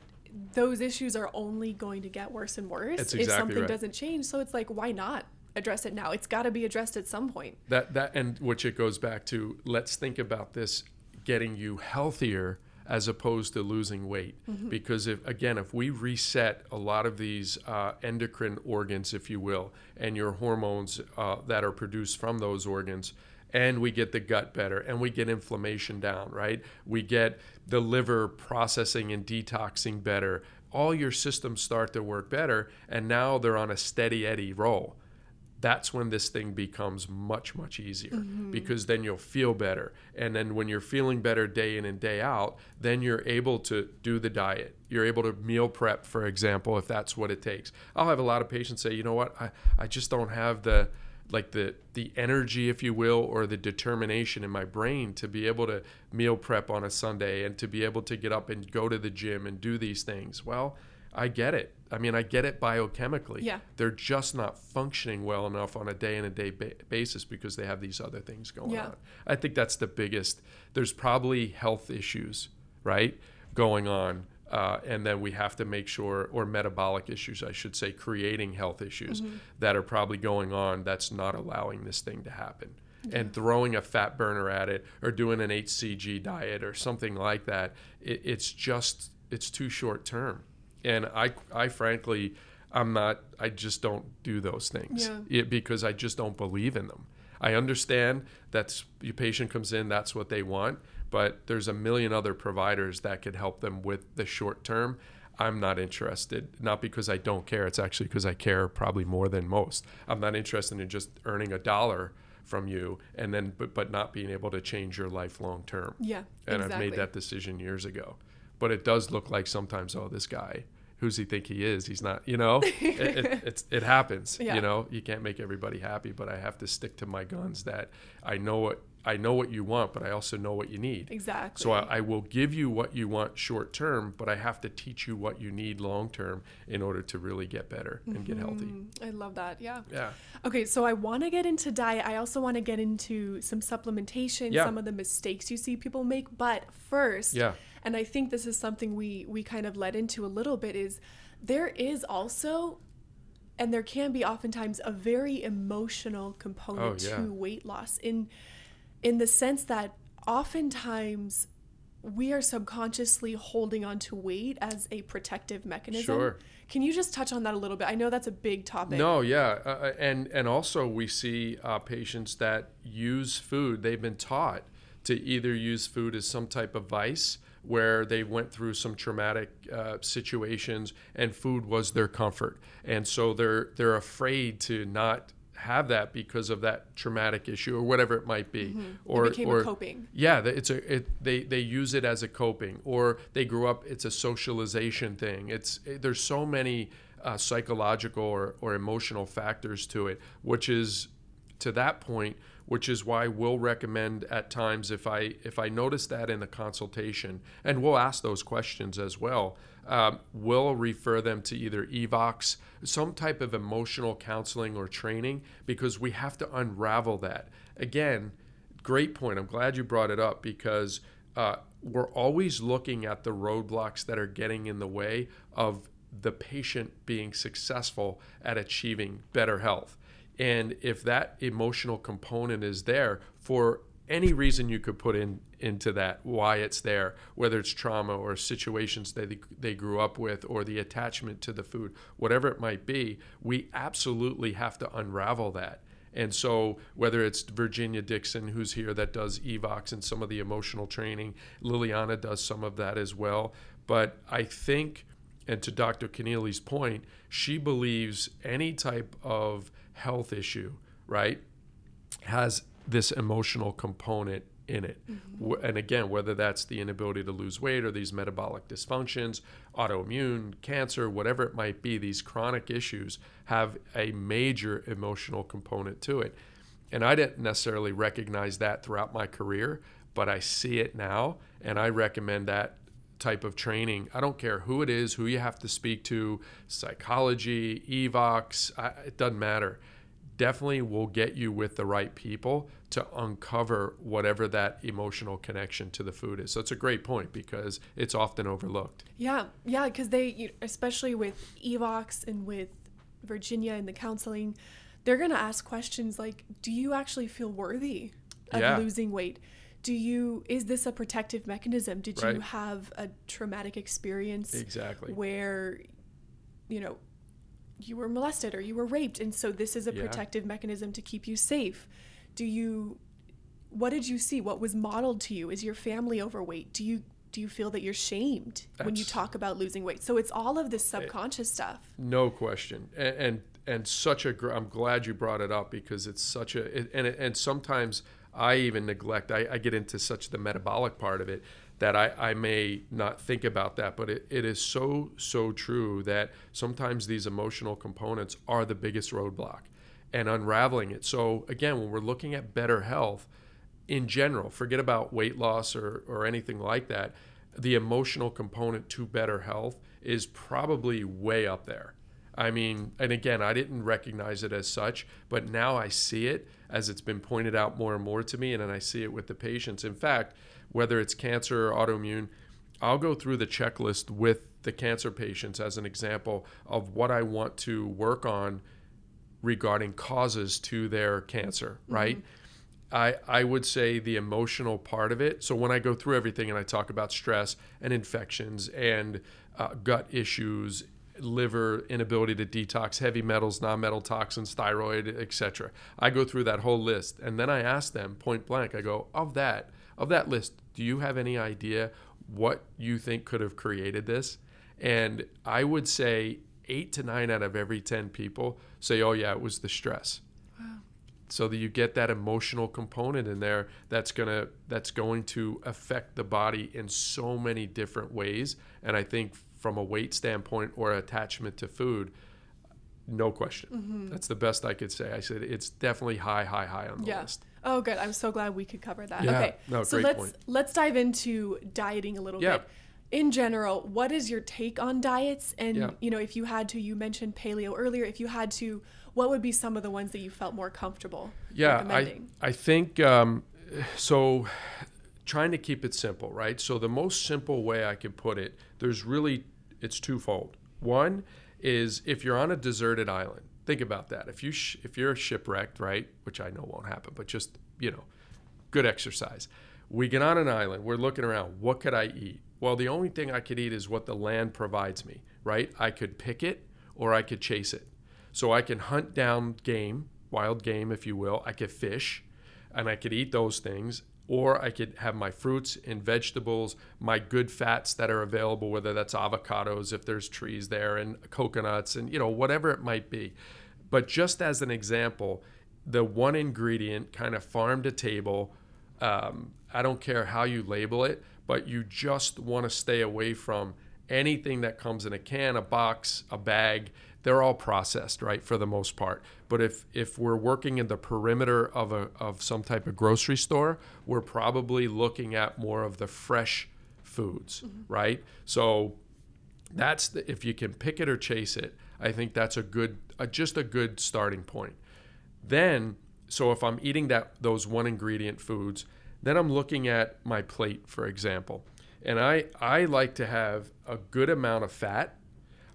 those issues are only going to get worse and worse That's if something right. doesn't change. So it's like why not address it now? It's got to be addressed at some point. That that and which it goes back to let's think about this getting you healthier as opposed to losing weight. Because if again if we reset a lot of these uh, endocrine organs if you will and your hormones uh, that are produced from those organs and we get the gut better and we get inflammation down right? We get the liver processing and detoxing better. All your systems start to work better and now they're on a steady eddy roll. That's when this thing becomes much much easier mm-hmm. because then you'll feel better. And then when you're feeling better day in and day out then you're able to do the diet. You're able to meal prep for example if that's what it takes. I'll have a lot of patients say you know what? I, I just don't have the like the the energy if you will or the determination in my brain to be able to meal prep on a sunday and to be able to get up and go to the gym and do these things well I get it. I mean, I get it biochemically. Yeah. They're just not functioning well enough on a day in a day ba- basis because they have these other things going Yeah. on. I think that's the biggest. There's probably health issues, right, going on. Uh, and then we have to make sure, or metabolic issues, I should say, creating health issues Mm-hmm. that are probably going on that's not allowing this thing to happen. And throwing a fat burner at it or doing an HCG diet or something like that, it, it's just, it's too short term and I, I frankly, I'm not. I just don't do those things Yeah. it, because I just don't believe in them. I understand that your patient comes in, that's what they want, but there's a million other providers that could help them with the short term. I'm not interested, not because I don't care. It's actually because I care probably more than most. I'm not interested in just earning a dollar from you and then but, but not being able to change your life long term Yeah. and exactly. I've made that decision years ago. But it does look like sometimes, oh, this guy, who's he think he is? He's not, you know. it, it, it's, it happens, Yeah. you know. You can't make everybody happy, but I have to stick to my guns. That I know what I know what you want, but I also know what you need. Exactly. So I, I will give you what you want short term, but I have to teach you what you need long term in order to really get better and get healthy. Mm, I love that. Yeah. Yeah. Okay, so I want to get into diet. I also want to get into some supplementation, Yeah. some of the mistakes you see people make. But first, Yeah. and I think this is something we we kind of led into a little bit is there is also and there can be oftentimes a very emotional component Oh, yeah. to weight loss in in the sense that oftentimes we are subconsciously holding on to weight as a protective mechanism. Sure. Can you just touch on that a little bit? I know that's a big topic. No, yeah, uh, uh, and and also we see uh, patients that use food. They've been taught to either use food as some type of vice, where they went through some traumatic uh, situations, and food was their comfort, and so they're they're afraid to not have that because of that traumatic issue or whatever it might be, or Mm-hmm. became a or coping. yeah, it's a it, they they use it as a coping, or they grew up. It's a socialization thing. It's it, there's so many uh, psychological or, or emotional factors to it, which is to that point, which is why we'll recommend at times if I if I notice that in the consultation, and we'll ask those questions as well. Um, we'll refer them to either EVOX, some type of emotional counseling or training, because we have to unravel that. Again, great point. I'm glad you brought it up because uh, we're always looking at the roadblocks that are getting in the way of the patient being successful at achieving better health. And if that emotional component is there for any reason you could put in into that why it's there whether it's trauma or situations that they, they grew up with or the attachment to the food whatever it might be we absolutely have to unravel that and so, whether it's Virginia Dixon, who's here that does EVOX and some of the emotional training, Liliana does some of that as well. But I think, and to Dr. Keneally's point, she believes any type of health issue, right, has this emotional component in it. Mm-hmm. W And again, whether that's the inability to lose weight or these metabolic dysfunctions, autoimmune, cancer, whatever it might be, these chronic issues have a major emotional component to it. And I didn't necessarily recognize that throughout my career, but I see it now, and I recommend that type of training. I don't care who it is, who you have to speak to, psychology, EVOX, I, it doesn't matter. Definitely will get you with the right people to uncover whatever that emotional connection to the food is. So it's a great point because it's often overlooked. Yeah, yeah, because they, especially with Evox and with Virginia and the counseling, they're gonna ask questions like, "Do you actually feel worthy of Yeah. losing weight? Do you? Is this a protective mechanism? Did you have a traumatic experience Exactly. where, you know, you were molested or you were raped, and so this is a Yeah. protective mechanism to keep you safe? Do you? What did you see? What was modeled to you? Is your family overweight? Do you do you feel that you're shamed when you talk about losing weight? So it's all of this eh, subconscious stuff. No question, and and, and such a. gr- I'm glad you brought it up because it's such a. It, and and sometimes I even neglect. I, I get into such the metabolic part of it that I, I may not think about that, but it, it is so so true that sometimes these emotional components are the biggest roadblock, and unraveling it. So again, when we're looking at better health, in general, forget about weight loss or, or anything like that. the emotional component to better health is probably way up there. I mean, and again, I didn't recognize it as such, but now I see it as it's been pointed out more and more to me, and then I see it with the patients. In fact, whether it's cancer or autoimmune, I'll go through the checklist with the cancer patients as an example of what I want to work on regarding causes to their cancer, right? Mm-hmm. I, I would say the emotional part of it. So when I go through everything and I talk about stress and infections and uh, gut issues, liver inability to detox, heavy metals, non-metal toxins, thyroid, etc. I go through that whole list and then I ask them point blank. I go, "Of that, of that list, do you have any idea what you think could have created this?" And I would say 8 to 9 out of every 10 people say, "Oh yeah, it was the stress." so that you get that emotional component in there that's going to that's going to affect the body in so many different ways and i think from a weight standpoint or attachment to food no question mm-hmm. that's the best i could say i said it's definitely high high high on the yeah. list oh good i'm so glad we could cover that yeah. okay no, so let's point. let's dive into dieting a little yeah. bit in general, what is your take on diets? And yeah. you know, if you had to, you mentioned paleo earlier. If you had to, what would be some of the ones that you felt more comfortable? Yeah, I I think um, so. Trying to keep it simple, right? So the most simple way I could put it, there's really it's twofold. One is if you're on a deserted island. Think about that. If you sh- if you're shipwrecked, right, which I know won't happen, but just you know, good exercise. We get on an island. We're looking around. What could I eat? Well, the only thing I could eat is what the land provides me, right? I could pick it or I could chase it. So I can hunt down game, wild game, if you will. I could fish and I could eat those things. Or I could have my fruits and vegetables, my good fats that are available, whether that's avocados, if there's trees there, and coconuts, and you know, whatever it might be. But just as an example, the one ingredient kind of farm to table, um, I don't care how you label it, but you just want to stay away from anything that comes in a can, a box, a bag. They're all processed, right, for the most part. But if if we're working in the perimeter of a of some type of grocery store, we're probably looking at more of the fresh foods, mm-hmm. right? So that's the, if you can pick it or chase it, I think that's a good a, just a good starting point. Then, so if I'm eating that those one ingredient foods, then I'm looking at my plate, for example. And I, I like to have a good amount of fat,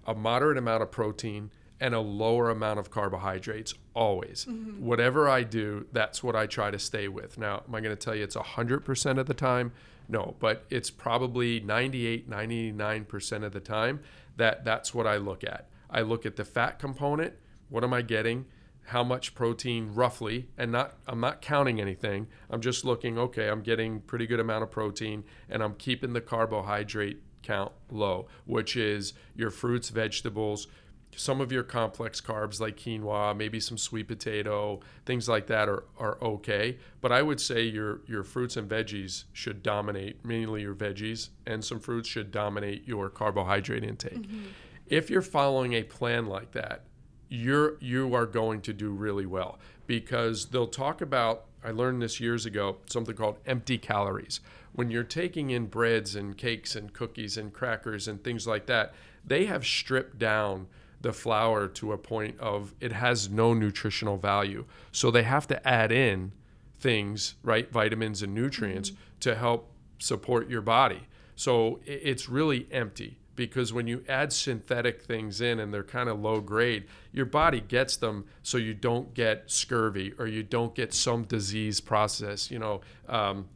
a moderate amount of protein, and a lower amount of carbohydrates always. Mm-hmm. Whatever I do, that's what I try to stay with. Now, am I going to tell you it's 100% of the time? No, but it's probably 98, 99% of the time that that's what I look at. I look at the fat component. What am I getting? how much protein roughly and not I'm not counting anything. I'm just looking, okay, I'm getting pretty good amount of protein and I'm keeping the carbohydrate count low, which is your fruits, vegetables, some of your complex carbs like quinoa, maybe some sweet potato, things like that are, are okay. But I would say your your fruits and veggies should dominate, mainly your veggies, and some fruits should dominate your carbohydrate intake. Mm-hmm. If you're following a plan like that, you're you are going to do really well because they'll talk about I learned this years ago something called empty calories. When you're taking in breads and cakes and cookies and crackers and things like that, they have stripped down the flour to a point of it has no nutritional value. So they have to add in things, right, vitamins and nutrients mm-hmm. to help support your body. So it's really empty because when you add synthetic things in and they're kind of low grade, your body gets them so you don't get scurvy or you don't get some disease process. You know, um,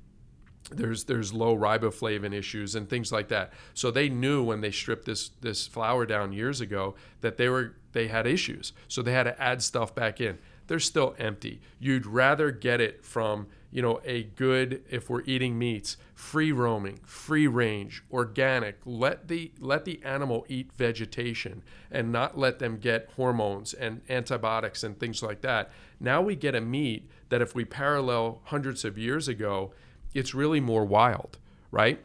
there's there's low riboflavin issues and things like that. So they knew when they stripped this this flour down years ago that they were they had issues. So they had to add stuff back in. They're still empty. You'd rather get it from you know, a good if we're eating meats, free roaming, free range, organic. Let the let the animal eat vegetation and not let them get hormones and antibiotics and things like that. Now we get a meat that if we parallel hundreds of years ago, it's really more wild, right?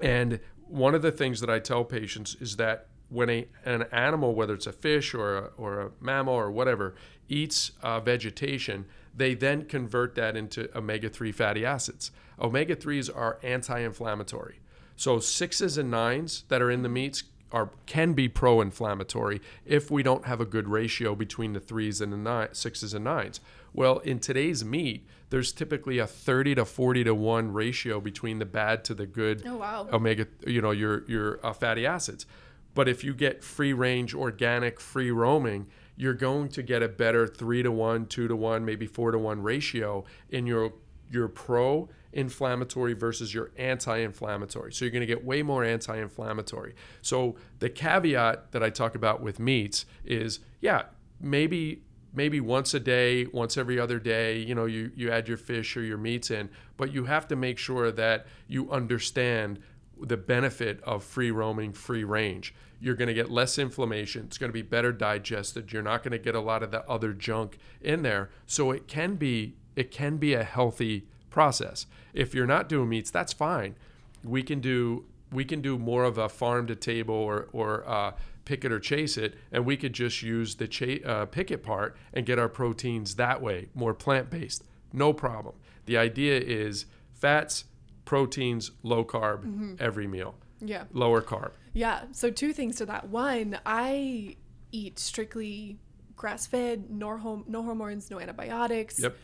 And one of the things that I tell patients is that when a, an animal, whether it's a fish or a, or a mammal or whatever, eats uh, vegetation, they then convert that into omega 3 fatty acids. Omega 3s are anti inflammatory. So sixes and nines that are in the meats are can be pro-inflammatory if we don't have a good ratio between the threes and the nine, sixes and nines. Well, in today's meat, there's typically a 30 to 40 to 1 ratio between the bad to the good Oh, wow. omega, you know, your your uh, fatty acids. But if you get free range, organic, free roaming, you're going to get a better three to one, two to one, maybe four to one ratio in your your pro inflammatory versus your anti-inflammatory. So you're going to get way more anti-inflammatory. So the caveat that I talk about with meats is, yeah, maybe maybe once a day, once every other day, you know, you, you add your fish or your meats in, but you have to make sure that you understand the benefit of free roaming, free range. You're going to get less inflammation. It's going to be better digested. You're not going to get a lot of the other junk in there. So it can be it can be a healthy process. If you're not doing meats, that's fine. We can do we can do more of a farm to table or or uh, pick it or chase it, and we could just use the cha- uh, pick it part and get our proteins that way, more plant based. No problem. The idea is fats, proteins, low carb every meal, Yeah. lower carb. Yeah. So two things to that. One, I eat strictly grass fed, no hom- no hormones, no antibiotics. Yep.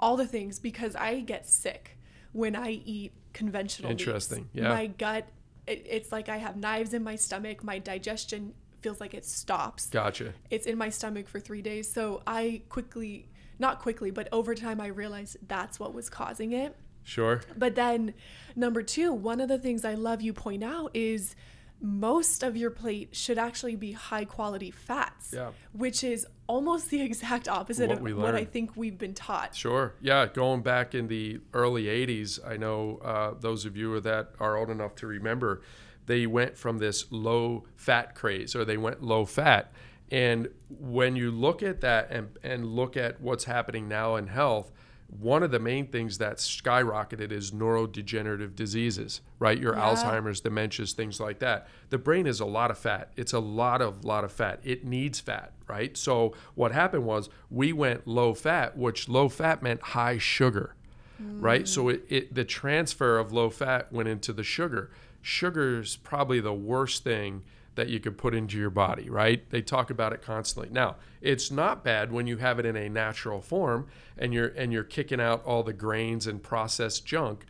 All the things because I get sick when I eat conventional meats. Interesting, yeah. My gut it, it's like I have knives in my stomach. My digestion feels like it stops. Gotcha. It's in my stomach for 3 days. So I quickly not quickly, but over time I realized that's what was causing it. Sure. But then, number two, one of the things I love you point out is most of your plate should actually be high quality fats, Yeah. which is almost the exact opposite What of what I think we've been taught. Sure. Yeah. Going back in the early 80s, I know uh, those of you that are old enough to remember, they went from this low fat craze or they went low fat. And when you look at that and, and look at what's happening now in health, one of the main things that skyrocketed is neurodegenerative diseases, right? Your Yeah. Alzheimer's, dementias, things like that. The brain is a lot of fat. It's a lot of lot of fat. It needs fat, right? So what happened was we went low fat, which low fat meant high sugar, right? So mm. it, it the transfer of low fat went into the sugar. Sugar's probably the worst thing that you could put into your body, right? They talk about it constantly. Now, it's not bad when you have it in a natural form and you're and you're kicking out all the grains and processed junk,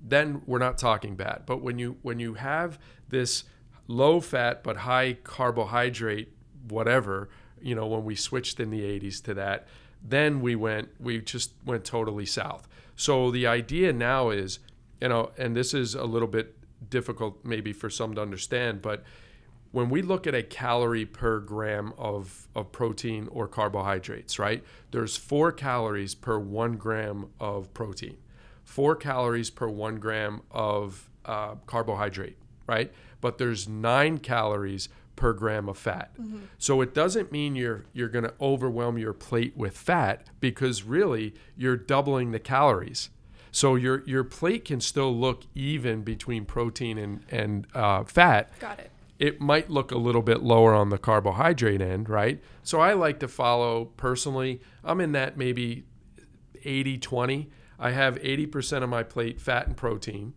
then we're not talking bad. But when you when you have this low fat but high carbohydrate whatever, you know, when we switched in the 80s to that, then we went we just went totally south. So the idea now is, you know, and this is a little bit difficult maybe for some to understand, but when we look at a calorie per gram of, of protein or carbohydrates, right? There's four calories per one gram of protein, four calories per one gram of uh, carbohydrate, right? But there's nine calories per gram of fat. So it doesn't mean you're you're going to overwhelm your plate with fat because really you're doubling the calories. So your your plate can still look even between protein and and uh, fat, Got it. It might look a little bit lower on the carbohydrate end, right? So I like to follow personally, I'm in that maybe 80 20. I have 80% of my plate fat and protein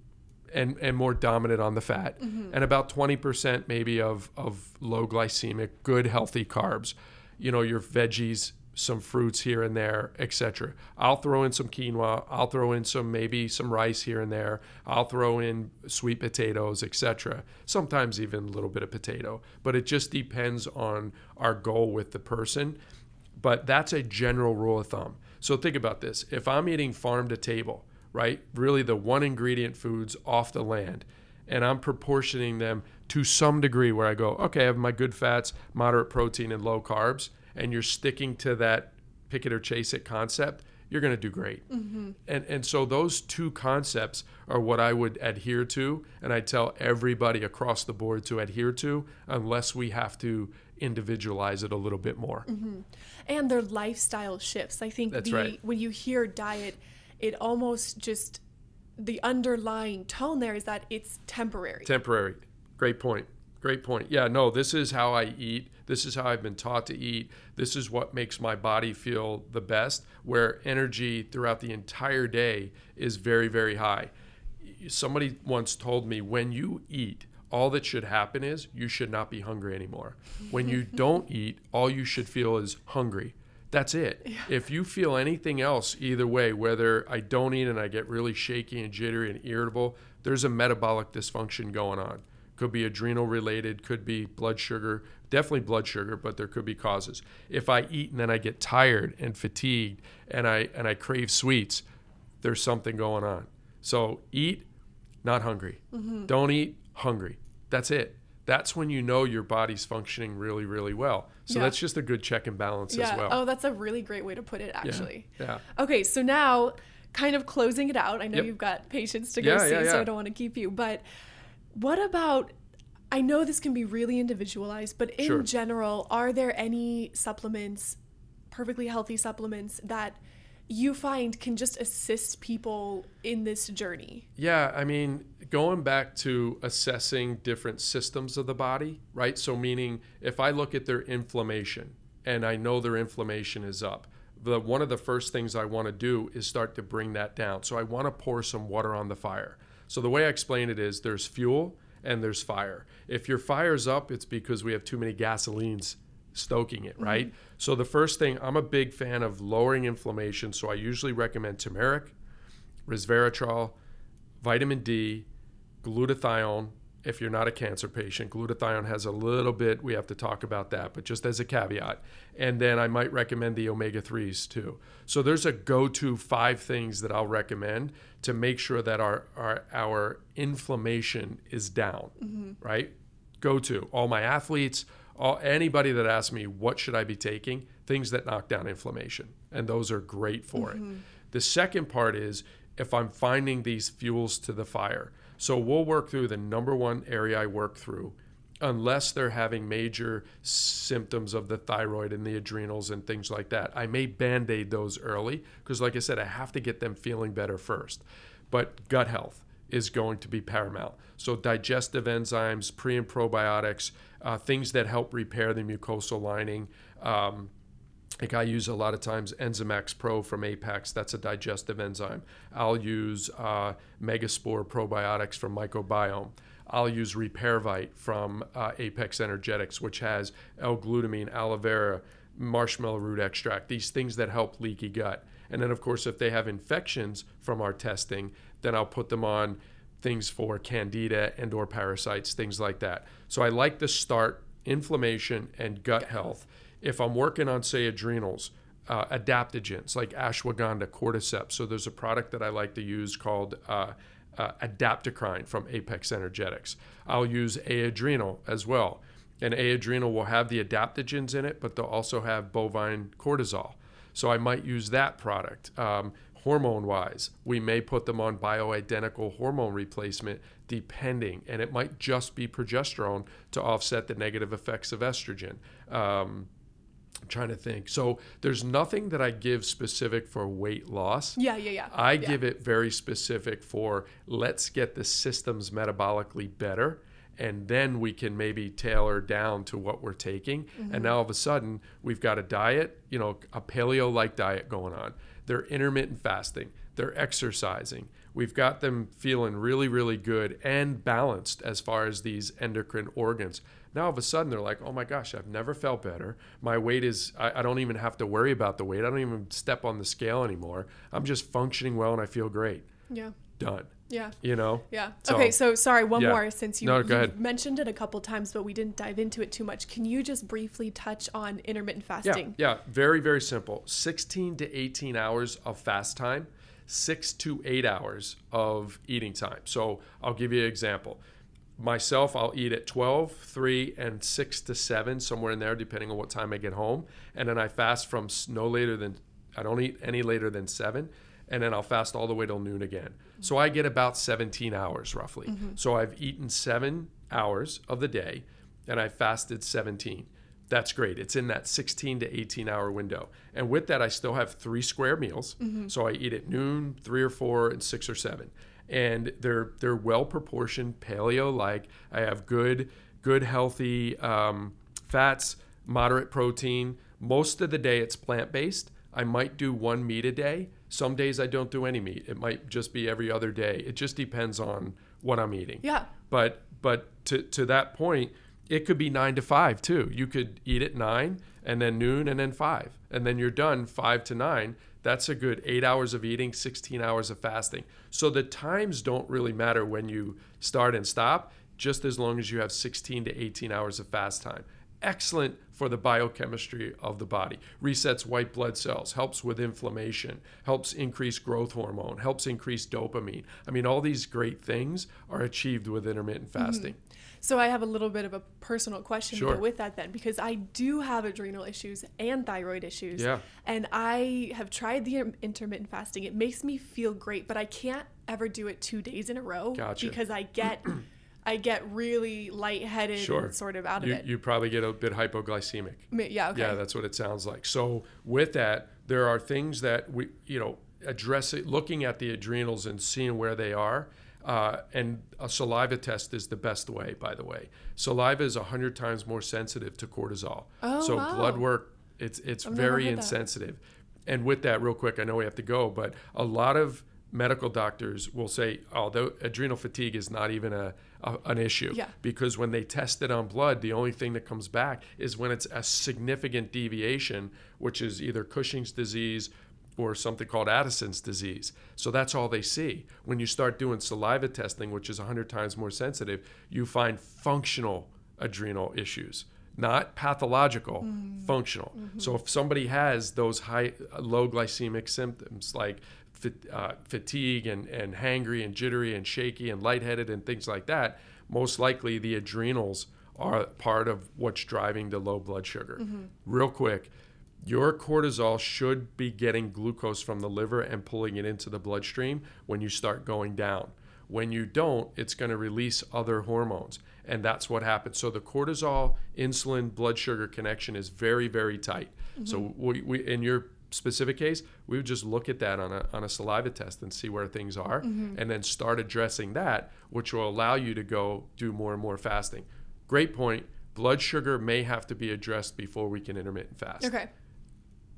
and, and more dominant on the fat, mm-hmm. and about 20% maybe of, of low glycemic, good, healthy carbs. You know, your veggies, some fruits here and there, etc. I'll throw in some quinoa. I'll throw in some maybe some rice here and there. I'll throw in sweet potatoes, etc. Sometimes even a little bit of potato, but it just depends on our goal with the person. But that's a general rule of thumb. So think about this: if I'm eating farm to table, right, really the one ingredient foods off the land, and I'm proportioning them to some degree where I go, okay, I have my good fats, moderate protein, and low carbs, and you're sticking to that pick it or chase it concept, you're going to do great. Mm-hmm. And and so those two concepts are what I would adhere to, and I tell everybody across the board to adhere to, unless we have to individualize it a little bit more. Mm-hmm. And their lifestyle shifts. I think That's the right. when you hear diet, it almost just the underlying tone there is that it's temporary. Temporary. Great point. Great point. Yeah, no, this is how I eat. This is how I've been taught to eat. This is what makes my body feel the best, where energy throughout the entire day is very, very high. somebody once told me when you eat, all that should happen is you should not be hungry anymore. When you don't eat, all you should feel is hungry. That's it. Yeah. If you feel anything else, either way, whether I don't eat and I get really shaky and jittery and irritable, there's a metabolic dysfunction going on. Could be adrenal related, could be blood sugar, definitely blood sugar, but there could be causes. If I eat and then I get tired and fatigued and I and I crave sweets, there's something going on. So eat, not hungry. Mm-hmm. Don't eat, hungry. That's it. That's when you know your body's functioning really, really well. So yeah. that's just a good check and balance yeah. as well. Oh, that's a really great way to put it, actually. Yeah. yeah. Okay, so now kind of closing it out. I know yep. you've got patients to go see, so I don't want to keep you. But what about I know this can be really individualized, but in sure. general, are there any supplements, perfectly healthy supplements that you find can just assist people in this journey? Yeah, I mean, going back to assessing different systems of the body, right? So, meaning if I look at their inflammation and I know their inflammation is up, the one of the first things I want to do is start to bring that down. So, I want to pour some water on the fire. So, the way I explain it is there's fuel and there's fire. If your fire's up, it's because we have too many gasolines stoking it, right? Mm-hmm. So the first thing, I'm a big fan of lowering inflammation, so I usually recommend turmeric, resveratrol, vitamin D, glutathione. If you're not a cancer patient, glutathione has a little bit, we have to talk about that, but just as a caveat. And then I might recommend the omega 3s too. So there's a go to five things that I'll recommend to make sure that our, our, our inflammation is down, mm-hmm. right? Go to all my athletes, all, anybody that asks me what should I be taking, things that knock down inflammation, and those are great for mm-hmm. it. The second part is if I'm finding these fuels to the fire. So we'll work through the number one area I work through, unless they're having major symptoms of the thyroid and the adrenals and things like that. I may band aid those early because, like I said, I have to get them feeling better first. But gut health is going to be paramount. So, digestive enzymes, pre and probiotics, uh, things that help repair the mucosal lining. Um, like I use a lot of times Enzymax Pro from Apex, that's a digestive enzyme. I'll use uh, Megaspore probiotics from Microbiome. I'll use Repairvite from uh, Apex Energetics, which has L-glutamine, aloe vera, marshmallow root extract, these things that help leaky gut. And then, of course, if they have infections from our testing, then I'll put them on things for candida and or parasites, things like that. So I like to start inflammation and gut health. If I'm working on, say, adrenals, uh, adaptogens like ashwagandha, cordyceps. So there's a product that I like to use called uh, uh, Adaptocrine from Apex Energetics. I'll use A-adrenal as well. And A-adrenal will have the adaptogens in it, but they'll also have bovine cortisol. So I might use that product. Um, hormone wise. We may put them on bioidentical hormone replacement depending, and it might just be progesterone to offset the negative effects of estrogen. Um, I'm trying to think. So there's nothing that I give specific for weight loss. Yeah, yeah, yeah. I yeah. give it very specific for let's get the systems metabolically better and then we can maybe tailor down to what we're taking. Mm-hmm. And now all of a sudden, we've got a diet, you know, a paleo like diet going on. They're intermittent fasting, they're exercising. We've got them feeling really, really good and balanced as far as these endocrine organs. Now, all of a sudden, they're like, oh my gosh, I've never felt better. My weight is, I, I don't even have to worry about the weight. I don't even step on the scale anymore. I'm just functioning well and I feel great. Yeah. Done. Yeah. You know? Yeah. So, okay, so sorry, one yeah. more since you, no, you mentioned it a couple times, but we didn't dive into it too much. Can you just briefly touch on intermittent fasting? Yeah, yeah. Very, very simple. 16 to 18 hours of fast time, six to eight hours of eating time. So I'll give you an example. Myself, I'll eat at 12, 3, and 6 to 7, somewhere in there, depending on what time I get home. And then I fast from no later than, I don't eat any later than 7 and then I'll fast all the way till noon again. So I get about 17 hours roughly. Mm-hmm. So I've eaten seven hours of the day and I fasted 17. That's great. It's in that 16 to 18 hour window. And with that, I still have three square meals. Mm-hmm. So I eat at noon, three or four, and six or seven. And they're they're well proportioned, paleo like. I have good, good, healthy um, fats, moderate protein. Most of the day, it's plant based. I might do one meat a day Some days I don't do any meat. It might just be every other day. It just depends on what I'm eating. Yeah. But but to to that point, it could be nine to five too. You could eat at nine and then noon and then five, and then you're done five to nine. That's a good eight hours of eating, 16 hours of fasting. So the times don't really matter when you start and stop, just as long as you have 16 to 18 hours of fast time. Excellent for the biochemistry of the body. Resets white blood cells, helps with inflammation, helps increase growth hormone, helps increase dopamine. I mean, all these great things are achieved with intermittent fasting. Mm-hmm. So I have a little bit of a personal question sure. with that then, because I do have adrenal issues and thyroid issues. Yeah. And I have tried the intermittent fasting. It makes me feel great, but I can't ever do it two days in a row gotcha. because I get I get really lightheaded sure. and sort of out of you, it. You probably get a bit hypoglycemic. Yeah, okay. Yeah, that's what it sounds like. So with that, there are things that we, you know, address it, looking at the adrenals and seeing where they are. Uh, and a saliva test is the best way, by the way. Saliva is 100 times more sensitive to cortisol. Oh, so wow. blood work, it's, it's very insensitive. And with that, real quick, I know we have to go, but a lot of medical doctors will say, although adrenal fatigue is not even a, a, an issue. Yeah. Because when they test it on blood, the only thing that comes back is when it's a significant deviation, which is either Cushing's disease or something called Addison's disease. So that's all they see. When you start doing saliva testing, which is 100 times more sensitive, you find functional adrenal issues, not pathological, mm. functional. Mm-hmm. So if somebody has those high low glycemic symptoms like uh, fatigue and, and hangry and jittery and shaky and lightheaded and things like that, most likely the adrenals are part of what's driving the low blood sugar. Mm-hmm. Real quick, your cortisol should be getting glucose from the liver and pulling it into the bloodstream when you start going down. When you don't, it's going to release other hormones. And that's what happens. So the cortisol, insulin, blood sugar connection is very, very tight. Mm-hmm. So we, we, in your specific case, we would just look at that on a, on a saliva test and see where things are mm-hmm. and then start addressing that, which will allow you to go do more and more fasting. Great point. Blood sugar may have to be addressed before we can intermittent fast. Okay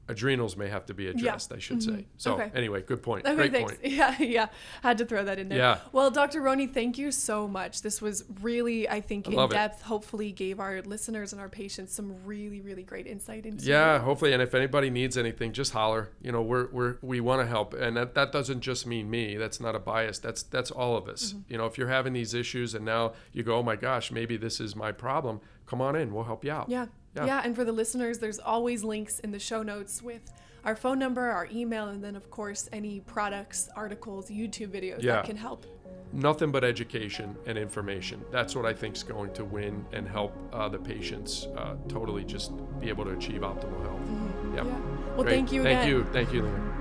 adrenals may have to be addressed, yeah. I should mm-hmm. say. So okay. anyway, good point. Okay, Great thanks. point. Yeah, yeah. Had to throw that in there. Yeah. Well, Dr. Roney, thank you so much. This was really, I think, I in depth. It. Hopefully, gave our listeners and our patients some really, really great insight into. Yeah, hopefully, and if anybody needs anything, just holler. You know, we're we're we want to help, and that that doesn't just mean me. That's not a bias. That's that's all of us. Mm-hmm. You know, if you're having these issues, and now you go, oh my gosh, maybe this is my problem. Come on in. We'll help you out. Yeah. Yeah. yeah. And for the listeners, there's always links in the show notes with our phone number, our email, and then, of course, any products, articles, YouTube videos yeah. that can help. Nothing but education and information. That's what I think is going to win and help uh, the patients uh, totally just be able to achieve optimal health. Mm-hmm. Yep. Yeah. Well, Great. thank you again. Thank you. Thank you.